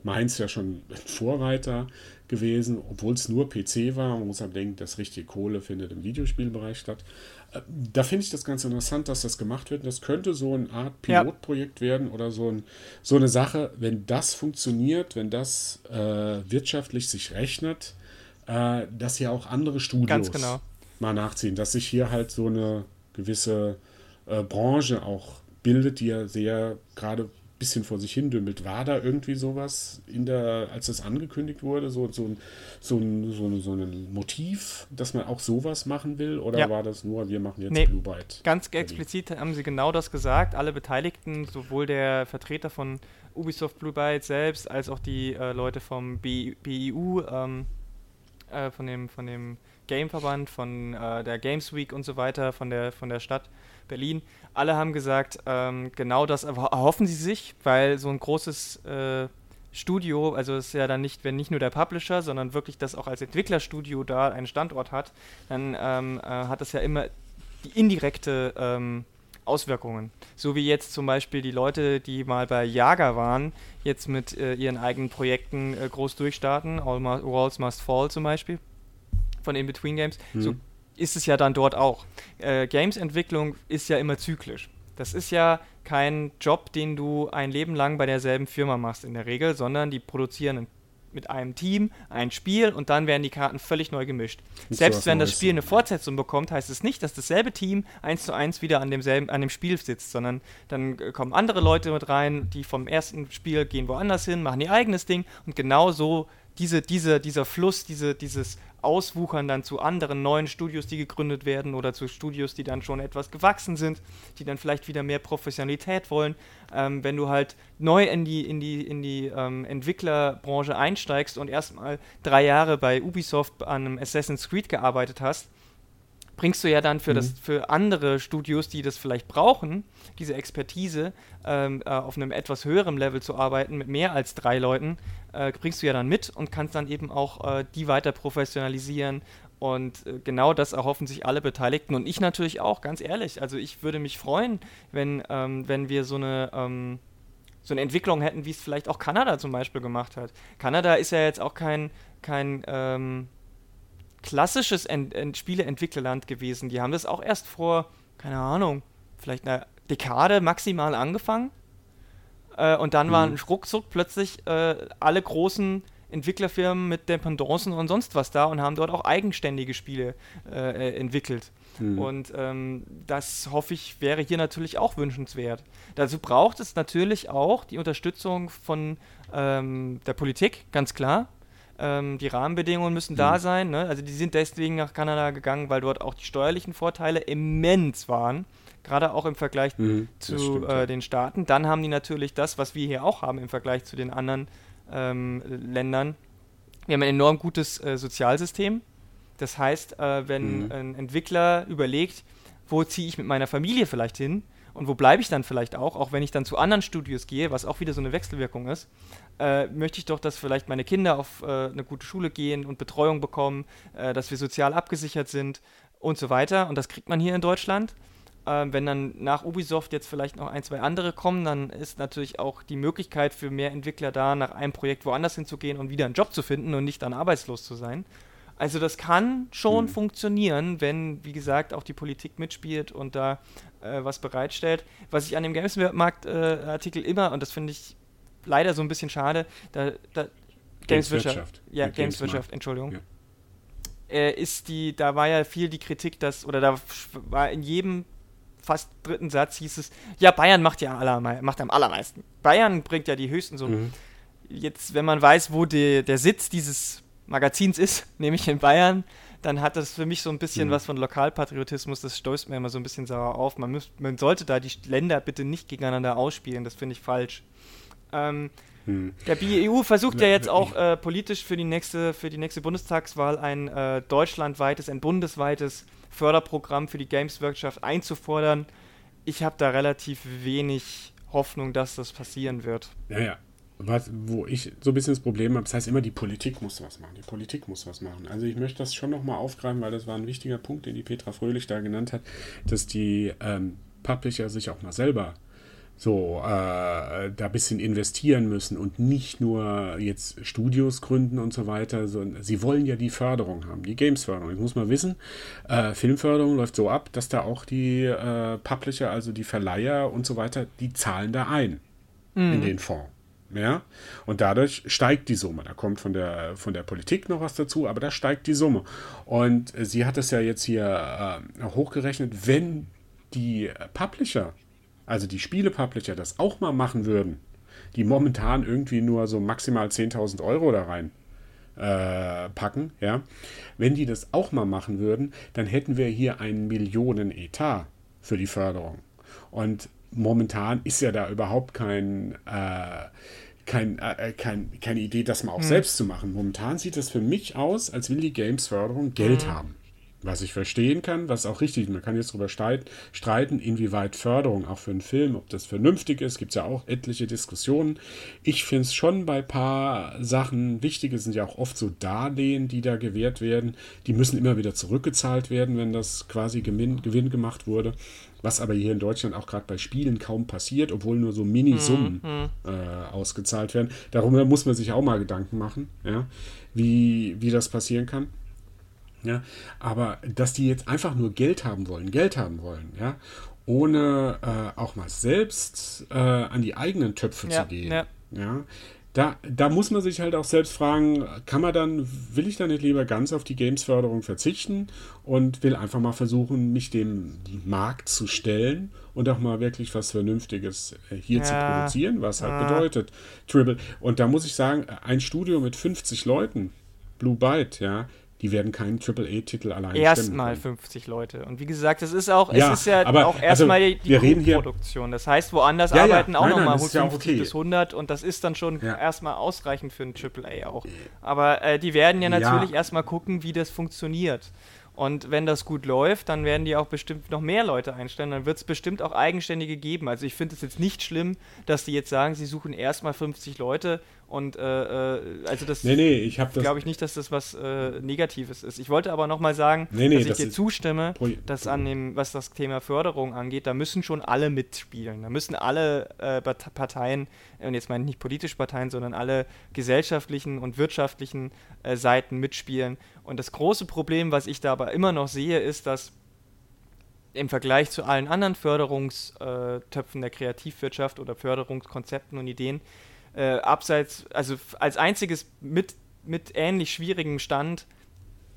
Mainz ja schon Vorreiter gewesen, obwohl es nur PC war. Man muss halt denken, das richtige Kohle findet im Videospielbereich statt. Äh, da finde ich das ganz interessant, dass das gemacht wird. Das könnte so eine Art Pilotprojekt ja. werden oder so, ein, so eine Sache, wenn das funktioniert, wenn das äh, wirtschaftlich sich rechnet, äh, dass ja auch andere Studios genau. mal nachziehen, dass sich hier halt so eine gewisse äh, Branche auch bildet, die ja sehr gerade bisschen vor sich hin dümmelt. War da irgendwie sowas in der, als das angekündigt wurde, so, so, ein, so, ein, so, ein, so ein Motiv, dass man auch sowas machen will? Oder ja. war das nur, wir machen jetzt nee, Blue Byte? Ganz explizit haben sie genau das gesagt. Alle Beteiligten, sowohl der Vertreter von Ubisoft Blue Byte selbst, als auch die äh, Leute vom B, BIU, ähm, äh, von dem, von dem Gameverband, von äh, der Games Week und so weiter, von der, von der Stadt Berlin, alle haben gesagt, ähm, genau das erhoffen sie sich, weil so ein großes äh, Studio, also ist ja dann nicht, wenn nicht nur der Publisher, sondern wirklich das auch als Entwicklerstudio da einen Standort hat, dann ähm, äh, hat das ja immer die indirekte ähm, Auswirkungen. So wie jetzt zum Beispiel die Leute, die mal bei Jager waren, jetzt mit äh, ihren eigenen Projekten äh, groß durchstarten, All Walls Must Fall zum Beispiel, von In-Between Games. Mhm. So ist es ja dann dort auch. Äh, Games-Entwicklung ist ja immer zyklisch. Das ist ja kein Job, den du ein Leben lang bei derselben Firma machst in der Regel, sondern die produzieren mit einem Team ein Spiel und dann werden die Karten völlig neu gemischt. Nicht Selbst wenn das Spiel eine Fortsetzung bekommt, heißt es nicht, dass dasselbe Team eins zu eins wieder an demselben, an dem Spiel sitzt, sondern dann kommen andere Leute mit rein, die vom ersten Spiel gehen woanders hin, machen ihr eigenes Ding und genau so diese, diese, dieser Fluss, diese, dieses auswuchern dann zu anderen neuen Studios, die gegründet werden oder zu Studios, die dann schon etwas gewachsen sind, die dann vielleicht wieder mehr Professionalität wollen. Ähm, wenn du halt neu in die, in die, in die ähm, Entwicklerbranche einsteigst und erstmal drei Jahre bei Ubisoft an einem Assassin's Creed gearbeitet hast, bringst du ja dann für, mhm. das, für andere Studios, die das vielleicht brauchen, diese Expertise, ähm, äh, auf einem etwas höheren Level zu arbeiten, mit mehr als drei Leuten, äh, bringst du ja dann mit und kannst dann eben auch äh, die weiter professionalisieren Und äh, genau das erhoffen sich alle Beteiligten und ich natürlich auch, ganz ehrlich. Also ich würde mich freuen, wenn, ähm, wenn wir so eine, ähm, so eine Entwicklung hätten, wie es vielleicht auch Kanada zum Beispiel gemacht hat. Kanada ist ja jetzt auch kein, kein ähm, klassisches Ent Ent Spieleentwicklerland gewesen. Die haben das auch erst vor, keine Ahnung, vielleicht einer Dekade maximal angefangen. Äh, und dann mhm. waren ruckzuck plötzlich äh, alle großen Entwicklerfirmen mit Dependancen und sonst was da und haben dort auch eigenständige Spiele äh, äh, entwickelt. Mhm. Und ähm, das hoffe ich wäre hier natürlich auch wünschenswert. Dazu braucht es natürlich auch die Unterstützung von ähm, der Politik, ganz klar. Ähm, die Rahmenbedingungen müssen mhm. da sein. Ne? Also die sind deswegen nach Kanada gegangen, weil dort auch die steuerlichen Vorteile immens waren gerade auch im Vergleich mhm, zu stimmt, äh, den Staaten. Dann haben die natürlich das, was wir hier auch haben im Vergleich zu den anderen ähm, Ländern. Wir haben ein enorm gutes äh, Sozialsystem. Das heißt, äh, wenn mhm. ein Entwickler überlegt, wo ziehe ich mit meiner Familie vielleicht hin und wo bleibe ich dann vielleicht auch, auch wenn ich dann zu anderen Studios gehe, was auch wieder so eine Wechselwirkung ist, äh, möchte ich doch, dass vielleicht meine Kinder auf äh, eine gute Schule gehen und Betreuung bekommen, äh, dass wir sozial abgesichert sind und so weiter. Und das kriegt man hier in Deutschland. Ähm, wenn dann nach Ubisoft jetzt vielleicht noch ein, zwei andere kommen, dann ist natürlich auch die Möglichkeit für mehr Entwickler da, nach einem Projekt woanders hinzugehen und wieder einen Job zu finden und nicht dann arbeitslos zu sein. Also das kann schon mhm. funktionieren, wenn, wie gesagt, auch die Politik mitspielt und da äh, was bereitstellt. Was ich an dem Gamesmarkt-Artikel äh, immer, und das finde ich leider so ein bisschen schade, da, da Gameswirtschaft. Ja, Gameswirtschaft, Entschuldigung. Ja. Äh, ist die, da war ja viel die Kritik, dass, oder da war in jedem fast dritten Satz hieß es, ja, Bayern macht ja macht am allermeisten. Bayern bringt ja die höchsten Summen. Mhm. Jetzt, wenn man weiß, wo die, der Sitz dieses Magazins ist, nämlich in Bayern, dann hat das für mich so ein bisschen mhm. was von Lokalpatriotismus, das stößt mir immer so ein bisschen sauer auf. Man, müsst, man sollte da die Länder bitte nicht gegeneinander ausspielen, das finde ich falsch. Ähm, hm. Der BEU versucht ja jetzt auch äh, politisch für die nächste, für die nächste Bundestagswahl ein äh, deutschlandweites, ein bundesweites Förderprogramm für die Gameswirtschaft einzufordern. Ich habe da relativ wenig Hoffnung, dass das passieren wird. Ja, ja. Was, wo ich so ein bisschen das Problem habe, das heißt immer, die Politik muss was machen. Die Politik muss was machen. Also ich möchte das schon nochmal aufgreifen, weil das war ein wichtiger Punkt, den die Petra Fröhlich da genannt hat, dass die ähm, Publisher sich auch mal selber so äh, da ein bisschen investieren müssen und nicht nur jetzt Studios gründen und so weiter, sondern sie wollen ja die Förderung haben, die Games-Förderung. Jetzt muss man wissen, äh, Filmförderung läuft so ab, dass da auch die äh, Publisher, also die Verleiher und so weiter, die zahlen da ein mhm. in den Fonds. Ja, und dadurch steigt die Summe. Da kommt von der, von der Politik noch was dazu, aber da steigt die Summe. Und sie hat es ja jetzt hier äh, hochgerechnet, wenn die Publisher also die Spiele-Publisher das auch mal machen würden, die momentan irgendwie nur so maximal 10.000 Euro da rein äh, packen, ja, wenn die das auch mal machen würden, dann hätten wir hier einen Millionen-Etat für die Förderung. Und momentan ist ja da überhaupt kein, äh, kein, äh, kein, keine Idee, das mal auch hm. selbst zu machen. Momentan sieht es für mich aus, als will die Games-Förderung Geld hm. haben. Was ich verstehen kann, was auch richtig ist. Man kann jetzt darüber streiten, inwieweit Förderung auch für einen Film, ob das vernünftig ist, gibt es ja auch etliche Diskussionen. Ich finde es schon bei ein paar Sachen wichtig, es sind ja auch oft so Darlehen, die da gewährt werden. Die müssen immer wieder zurückgezahlt werden, wenn das quasi Gewinn, Gewinn gemacht wurde. Was aber hier in Deutschland auch gerade bei Spielen kaum passiert, obwohl nur so Minisummen mhm. äh, ausgezahlt werden. Darüber muss man sich auch mal Gedanken machen, ja, wie, wie das passieren kann. Ja, aber dass die jetzt einfach nur Geld haben wollen, Geld haben wollen, ja, ohne äh, auch mal selbst äh, an die eigenen Töpfe ja, zu gehen, ja. ja, da, da muss man sich halt auch selbst fragen, kann man dann, will ich dann nicht lieber ganz auf die Games-Förderung verzichten und will einfach mal versuchen, mich dem Markt zu stellen und auch mal wirklich was Vernünftiges äh, hier ja. zu produzieren, was halt bedeutet Triple. Und da muss ich sagen, ein Studio mit 50 Leuten, Blue Byte, ja, die werden keinen AAA-Titel allein Erstmal 50 Leute. Und wie gesagt, es ist auch, ja, es ist ja auch erstmal also, die, Produktion. Das heißt, woanders ja, arbeiten ja, auch nochmal 50 ja okay. bis 100 und das ist dann schon ja. erstmal ausreichend für ein AAA auch. Aber äh, die werden ja natürlich erstmal gucken, wie das funktioniert. Und wenn das gut läuft, dann werden die auch bestimmt noch mehr Leute einstellen. Dann wird es bestimmt auch Eigenständige geben. Also ich finde es jetzt nicht schlimm, dass die jetzt sagen, sie suchen erstmal 50 Leute und äh, äh, also das nee, nee, ich glaube ich nicht, dass das was äh, Negatives ist. Ich wollte aber nochmal sagen, nee, nee, dass ich das dir zustimme, dass an dem, was das Thema Förderung angeht, da müssen schon alle mitspielen. Da müssen alle äh, Parteien, und jetzt meine ich nicht politische Parteien, sondern alle gesellschaftlichen und wirtschaftlichen äh, Seiten mitspielen. Und das große Problem, was ich da aber immer noch sehe, ist, dass im Vergleich zu allen anderen Förderungstöpfen der Kreativwirtschaft oder Förderungskonzepten und Ideen äh, abseits, also als einziges mit, mit ähnlich schwierigem Stand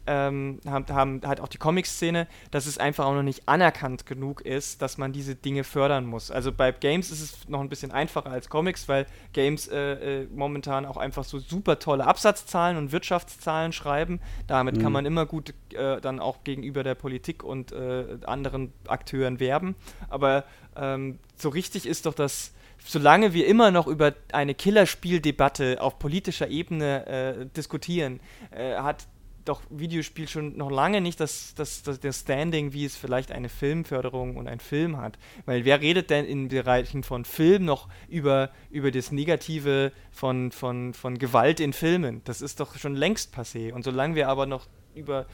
ähm, haben, haben halt auch die Comic-Szene, dass es einfach auch noch nicht anerkannt genug ist, dass man diese Dinge fördern muss. Also bei Games ist es noch ein bisschen einfacher als Comics, weil Games äh, äh, momentan auch einfach so super tolle Absatzzahlen und Wirtschaftszahlen schreiben. Damit mhm. kann man immer gut äh, dann auch gegenüber der Politik und äh, anderen Akteuren werben. Aber ähm, so richtig ist doch das solange wir immer noch über eine Killerspieldebatte auf politischer Ebene äh, diskutieren, äh, hat doch Videospiel schon noch lange nicht das, das, das, das Standing, wie es vielleicht eine Filmförderung und ein Film hat. Weil wer redet denn in Bereichen von Film noch über, über das Negative von, von, von Gewalt in Filmen? Das ist doch schon längst passé. Und solange wir aber noch über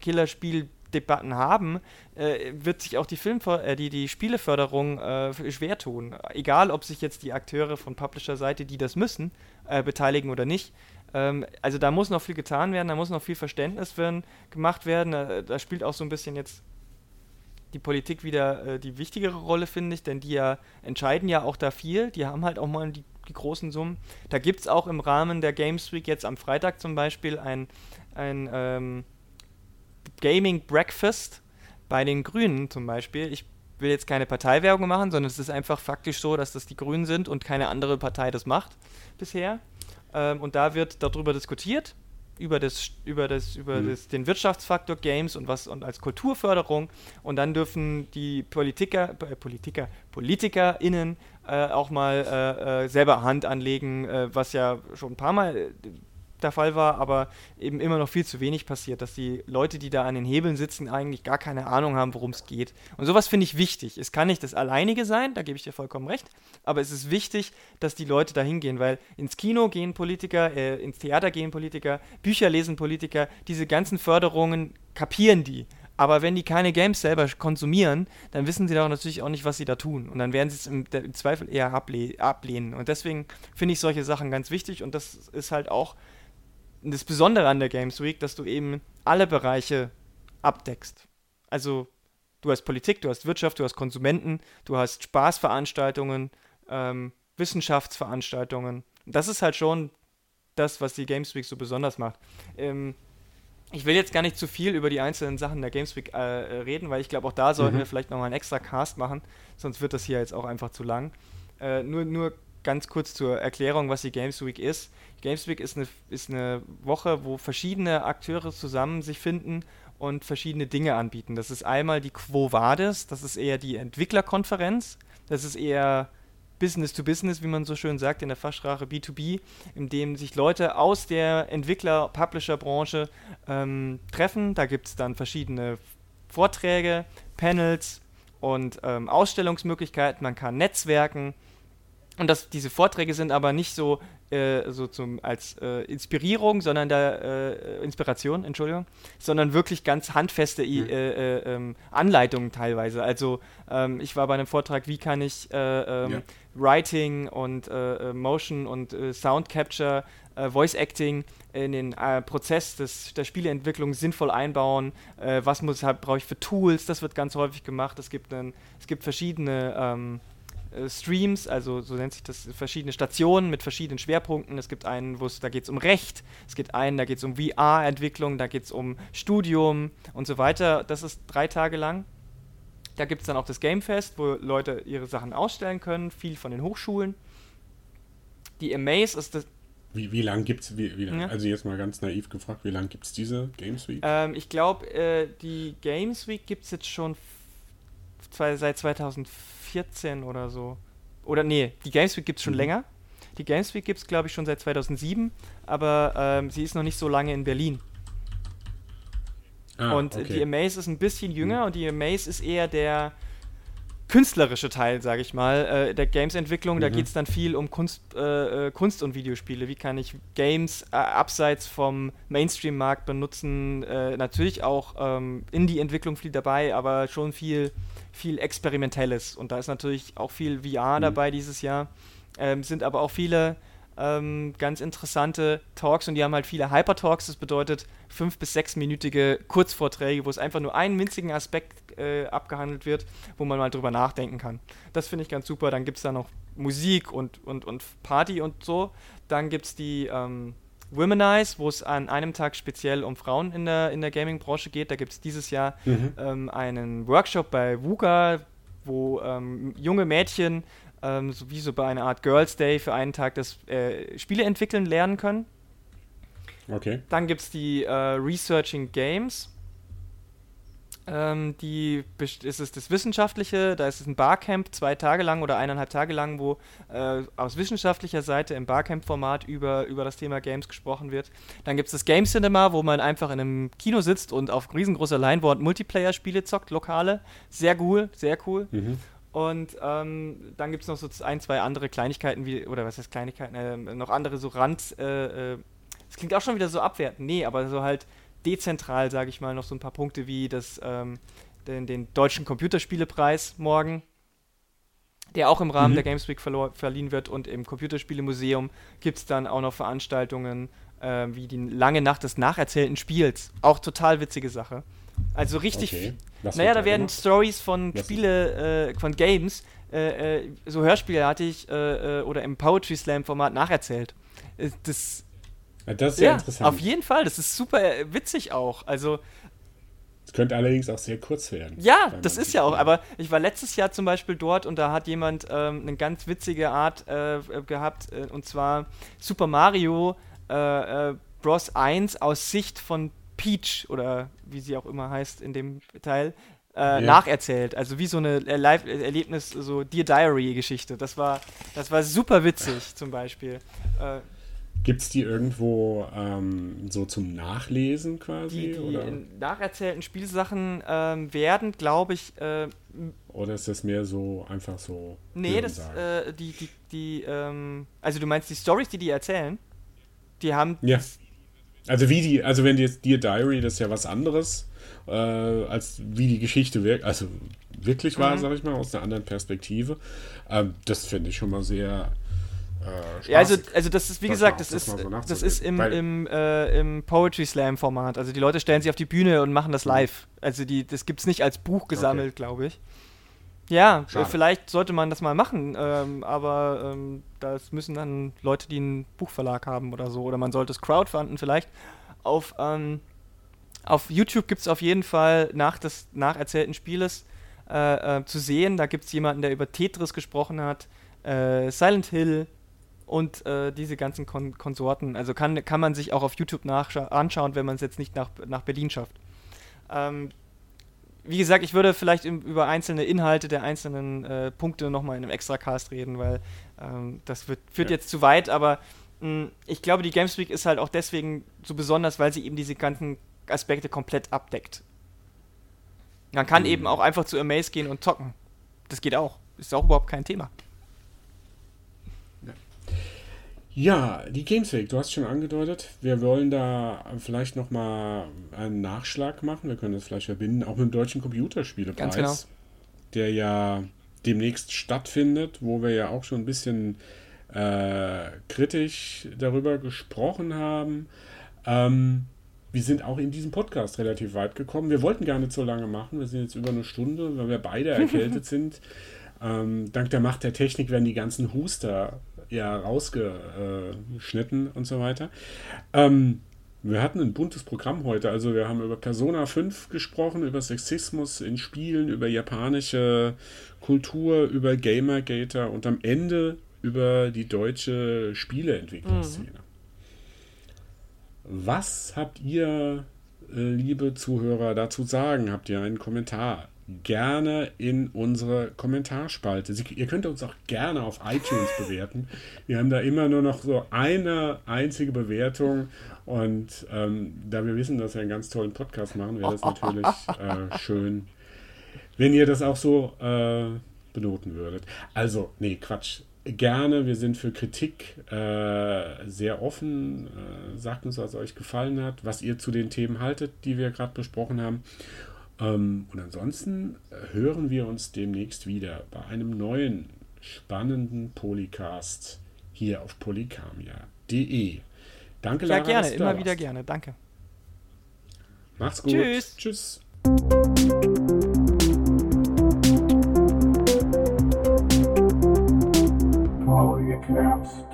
Killerspiel Debatten haben, äh, wird sich auch die, Filmver äh, die, die Spieleförderung äh, schwer tun. Egal, ob sich jetzt die Akteure von Publisher-Seite, die das müssen, äh, beteiligen oder nicht. Ähm, also da muss noch viel getan werden, da muss noch viel Verständnis werden, gemacht werden. Da, da spielt auch so ein bisschen jetzt die Politik wieder äh, die wichtigere Rolle, finde ich, denn die ja entscheiden ja auch da viel. Die haben halt auch mal die, die großen Summen. Da gibt es auch im Rahmen der Games Week jetzt am Freitag zum Beispiel ein, ein ähm, Gaming Breakfast bei den Grünen zum Beispiel. Ich will jetzt keine Parteiwerbung machen, sondern es ist einfach faktisch so, dass das die Grünen sind und keine andere Partei das macht bisher. Ähm, und da wird darüber diskutiert, über das, über das, über mhm. das, den Wirtschaftsfaktor Games und was und als Kulturförderung. Und dann dürfen die Politiker, äh, Politiker, PolitikerInnen äh, auch mal äh, äh selber Hand anlegen, äh, was ja schon ein paar Mal äh, der Fall war, aber eben immer noch viel zu wenig passiert, dass die Leute, die da an den Hebeln sitzen, eigentlich gar keine Ahnung haben, worum es geht. Und sowas finde ich wichtig. Es kann nicht das Alleinige sein, da gebe ich dir vollkommen recht, aber es ist wichtig, dass die Leute da hingehen, weil ins Kino gehen Politiker, äh, ins Theater gehen Politiker, Bücher lesen Politiker, diese ganzen Förderungen kapieren die. Aber wenn die keine Games selber konsumieren, dann wissen sie doch natürlich auch nicht, was sie da tun. Und dann werden sie es im, im Zweifel eher able ablehnen. Und deswegen finde ich solche Sachen ganz wichtig. Und das ist halt auch das Besondere an der Games Week, dass du eben alle Bereiche abdeckst. Also du hast Politik, du hast Wirtschaft, du hast Konsumenten, du hast Spaßveranstaltungen, ähm, Wissenschaftsveranstaltungen. Das ist halt schon das, was die Games Week so besonders macht. Ähm, ich will jetzt gar nicht zu viel über die einzelnen Sachen der Games Week äh, reden, weil ich glaube, auch da sollten mhm. wir vielleicht nochmal einen extra Cast machen, sonst wird das hier jetzt auch einfach zu lang. Äh, nur, nur ganz kurz zur Erklärung, was die Games Week ist. Games Week ist eine, ist eine Woche, wo verschiedene Akteure zusammen sich finden und verschiedene Dinge anbieten. Das ist einmal die Quo Vadis, das ist eher die Entwicklerkonferenz, das ist eher Business to Business, wie man so schön sagt in der Fachsprache B2B, in dem sich Leute aus der Entwickler-Publisher-Branche ähm, treffen. Da gibt es dann verschiedene Vorträge, Panels und ähm, Ausstellungsmöglichkeiten. Man kann netzwerken. Und das, diese Vorträge sind aber nicht so äh, so zum, als äh, Inspirierung, sondern der äh, Inspiration, Entschuldigung, sondern wirklich ganz handfeste mhm. Äh, äh, ähm, Anleitungen teilweise. Also ähm, ich war bei einem Vortrag, wie kann ich ähm, ja. Writing und Motion und Sound Capture, Voice Acting in den Prozess des, der Spieleentwicklung sinnvoll einbauen. was muss brauche ich für Tools? Das wird ganz häufig gemacht. Es gibt, einen, es gibt verschiedene ähm, äh, Streams, also so nennt sich das, verschiedene Stationen mit verschiedenen Schwerpunkten. Es gibt einen, wo es, da geht es um Recht, es gibt einen, da geht es um VR-Entwicklung, da geht es um Studium und so weiter. Das ist drei Tage lang. Da gibt es dann auch das Gamefest, wo Leute ihre Sachen ausstellen können, viel von den Hochschulen. Die Amaze ist das. Wie, wie lang gibt es, wie, wie ja. also jetzt mal ganz naiv gefragt, wie lange gibt es diese Games Week? Ähm, ich glaube, äh, die Games Week gibt es jetzt schon zwei, seit 2004 2014 oder so. Oder nee, die Games Week gibt es schon mhm. länger. Die Games Week gibt es, glaube ich, schon seit 2007, aber ähm, sie ist noch nicht so lange in Berlin. Ah, und okay. die Amaze ist ein bisschen jünger mhm. und die Amaze ist eher der künstlerische Teil, sage ich mal, äh, der Games-Entwicklung. Mhm. Da geht es dann viel um Kunst, äh, äh, Kunst und Videospiele. Wie kann ich Games äh, abseits vom Mainstream-Markt benutzen? Äh, natürlich auch ähm, Indie-Entwicklung viel dabei, aber schon viel, viel Experimentelles. Und da ist natürlich auch viel VR mhm. dabei dieses Jahr. Ähm, sind aber auch viele ähm, ganz interessante Talks und die haben halt viele Hyper-Talks. Das bedeutet fünf- bis sechsminütige Kurzvorträge, wo es einfach nur einen winzigen Aspekt äh, abgehandelt wird, wo man mal drüber nachdenken kann. Das finde ich ganz super. Dann gibt es da noch Musik und, und, und Party und so. Dann gibt es die ähm, Womanize, wo es an einem Tag speziell um Frauen in der, in der Gaming-Branche geht. Da gibt es dieses Jahr mhm. ähm, einen Workshop bei VUGA, wo ähm, junge Mädchen ähm, so wie so bei einer Art Girls Day für einen Tag das äh, Spiele entwickeln lernen können. Okay. Dann gibt es die äh, Researching Games. Ähm, die ist es das Wissenschaftliche, da ist es ein Barcamp, zwei Tage lang oder eineinhalb Tage lang, wo äh, aus wissenschaftlicher Seite im Barcamp-Format über, über das Thema Games gesprochen wird. Dann gibt es das Game Cinema, wo man einfach in einem Kino sitzt und auf riesengroßer Leinwand Multiplayer-Spiele zockt, lokale. Sehr cool, sehr cool. Mhm. Und ähm, dann gibt es noch so ein, zwei andere Kleinigkeiten, wie, oder was heißt Kleinigkeiten, äh, noch andere so Rand, äh, äh, das klingt auch schon wieder so abwertend, nee, aber so halt dezentral, sage ich mal, noch so ein paar Punkte wie das, ähm, den, den, deutschen Computerspielepreis morgen, der auch im Rahmen mhm. der Games Week verliehen wird und im Computerspielemuseum gibt es dann auch noch Veranstaltungen äh, wie die lange Nacht des nacherzählten Spiels. Auch total witzige Sache. Also richtig. Okay. Naja, da werden Stories von Was Spiele, äh, von Games, äh, äh so hörspielartig äh, äh, oder im Poetry Slam Format nacherzählt. Das, das ist ja, interessant. Auf jeden Fall, das ist super witzig auch. Also. Es könnte allerdings auch sehr kurz werden. Ja, das ist ja auch, aber ich war letztes Jahr zum Beispiel dort und da hat jemand ähm, eine ganz witzige Art äh, gehabt, äh, und zwar Super Mario äh, Bros. 1 aus Sicht von Peach oder wie sie auch immer heißt in dem Teil, äh, yeah. nacherzählt. Also wie so eine Live-Erlebnis, so Dear Diary-Geschichte. Das war, das war super witzig zum Beispiel. Äh, Gibt es die irgendwo ähm, so zum Nachlesen quasi? Die, die oder? nacherzählten Spielsachen ähm, werden, glaube ich. Äh, oder ist das mehr so einfach so? Nee, das, äh, die, die, die, ähm, also du meinst die Stories, die die erzählen? Die haben, ja. Also wie die, also wenn jetzt Dear Diary, das ist ja was anderes, äh, als wie die Geschichte wirkt, also wirklich war, mhm. sag ich mal, aus einer anderen Perspektive. Ähm, das finde ich schon mal sehr. Äh, ja, also, also das ist, wie gesagt, das, ist, so das ist im, im, äh, im Poetry Slam-Format. Also die Leute stellen sich auf die Bühne und machen das mhm. live. Also die, das gibt es nicht als Buch gesammelt, okay. glaube ich. Ja, Schade. vielleicht sollte man das mal machen, ähm, aber ähm, das müssen dann Leute, die einen Buchverlag haben oder so, oder man sollte es crowdfunden vielleicht. Auf, ähm, auf YouTube gibt es auf jeden Fall nach des nacherzählten Spieles äh, äh, zu sehen. Da gibt es jemanden, der über Tetris gesprochen hat, äh, Silent Hill und äh, diese ganzen Kon Konsorten. Also kann, kann man sich auch auf YouTube anschauen, wenn man es jetzt nicht nach, nach Berlin schafft. Ähm, wie gesagt, ich würde vielleicht im, über einzelne Inhalte der einzelnen äh, Punkte nochmal in einem Extra-Cast reden, weil ähm, das wird, führt ja. jetzt zu weit, aber mh, hm, ich glaube, die Games Week ist halt auch deswegen so besonders, weil sie eben diese ganzen Aspekte komplett abdeckt. Man kann mhm. eben auch einfach zu Amaze gehen und zocken. Das geht auch. Ist auch überhaupt kein Thema. Ja, die Games Week, du hast schon angedeutet, wir wollen da vielleicht nochmal einen Nachschlag machen. Wir können das vielleicht verbinden, auch mit dem Deutschen Computerspielepreis, genau. der ja demnächst stattfindet, wo wir ja auch schon ein bisschen äh, kritisch darüber gesprochen haben. Ähm, wir sind auch in diesem Podcast relativ weit gekommen. Wir wollten gar nicht so lange machen. Wir sind jetzt über eine Stunde, weil wir beide erkältet sind. Ähm, dank der Macht der Technik werden die ganzen Huster ja rausgeschnitten und so weiter. Ähm, wir hatten ein buntes Programm heute. Also wir haben über Persona 5 gesprochen, über Sexismus in Spielen, über japanische Kultur, über Gamergater und am Ende über die deutsche Spieleentwicklungsszene. Mhm. Was habt ihr, äh, liebe Zuhörer, dazu sagen? Habt ihr einen Kommentar gerne in unsere Kommentarspalte. Sie, ihr könnt uns auch gerne auf iTunes bewerten. Wir haben da immer nur noch so eine einzige Bewertung und ähm, da wir wissen, dass wir einen ganz tollen Podcast machen, wäre das natürlich äh, schön, wenn ihr das auch so äh, benoten würdet. Also, nee, Quatsch gerne. Wir sind für Kritik äh, sehr offen. Äh, sagt uns, was euch gefallen hat, was ihr zu den Themen haltet, die wir gerade besprochen haben. Ähm, und ansonsten hören wir uns demnächst wieder bei einem neuen spannenden Polycast hier auf polykamia.de. Danke, Lara. Ja, gerne, immer warst. wieder gerne. Danke. Macht's gut. Tschüss. Tschüss. collapse.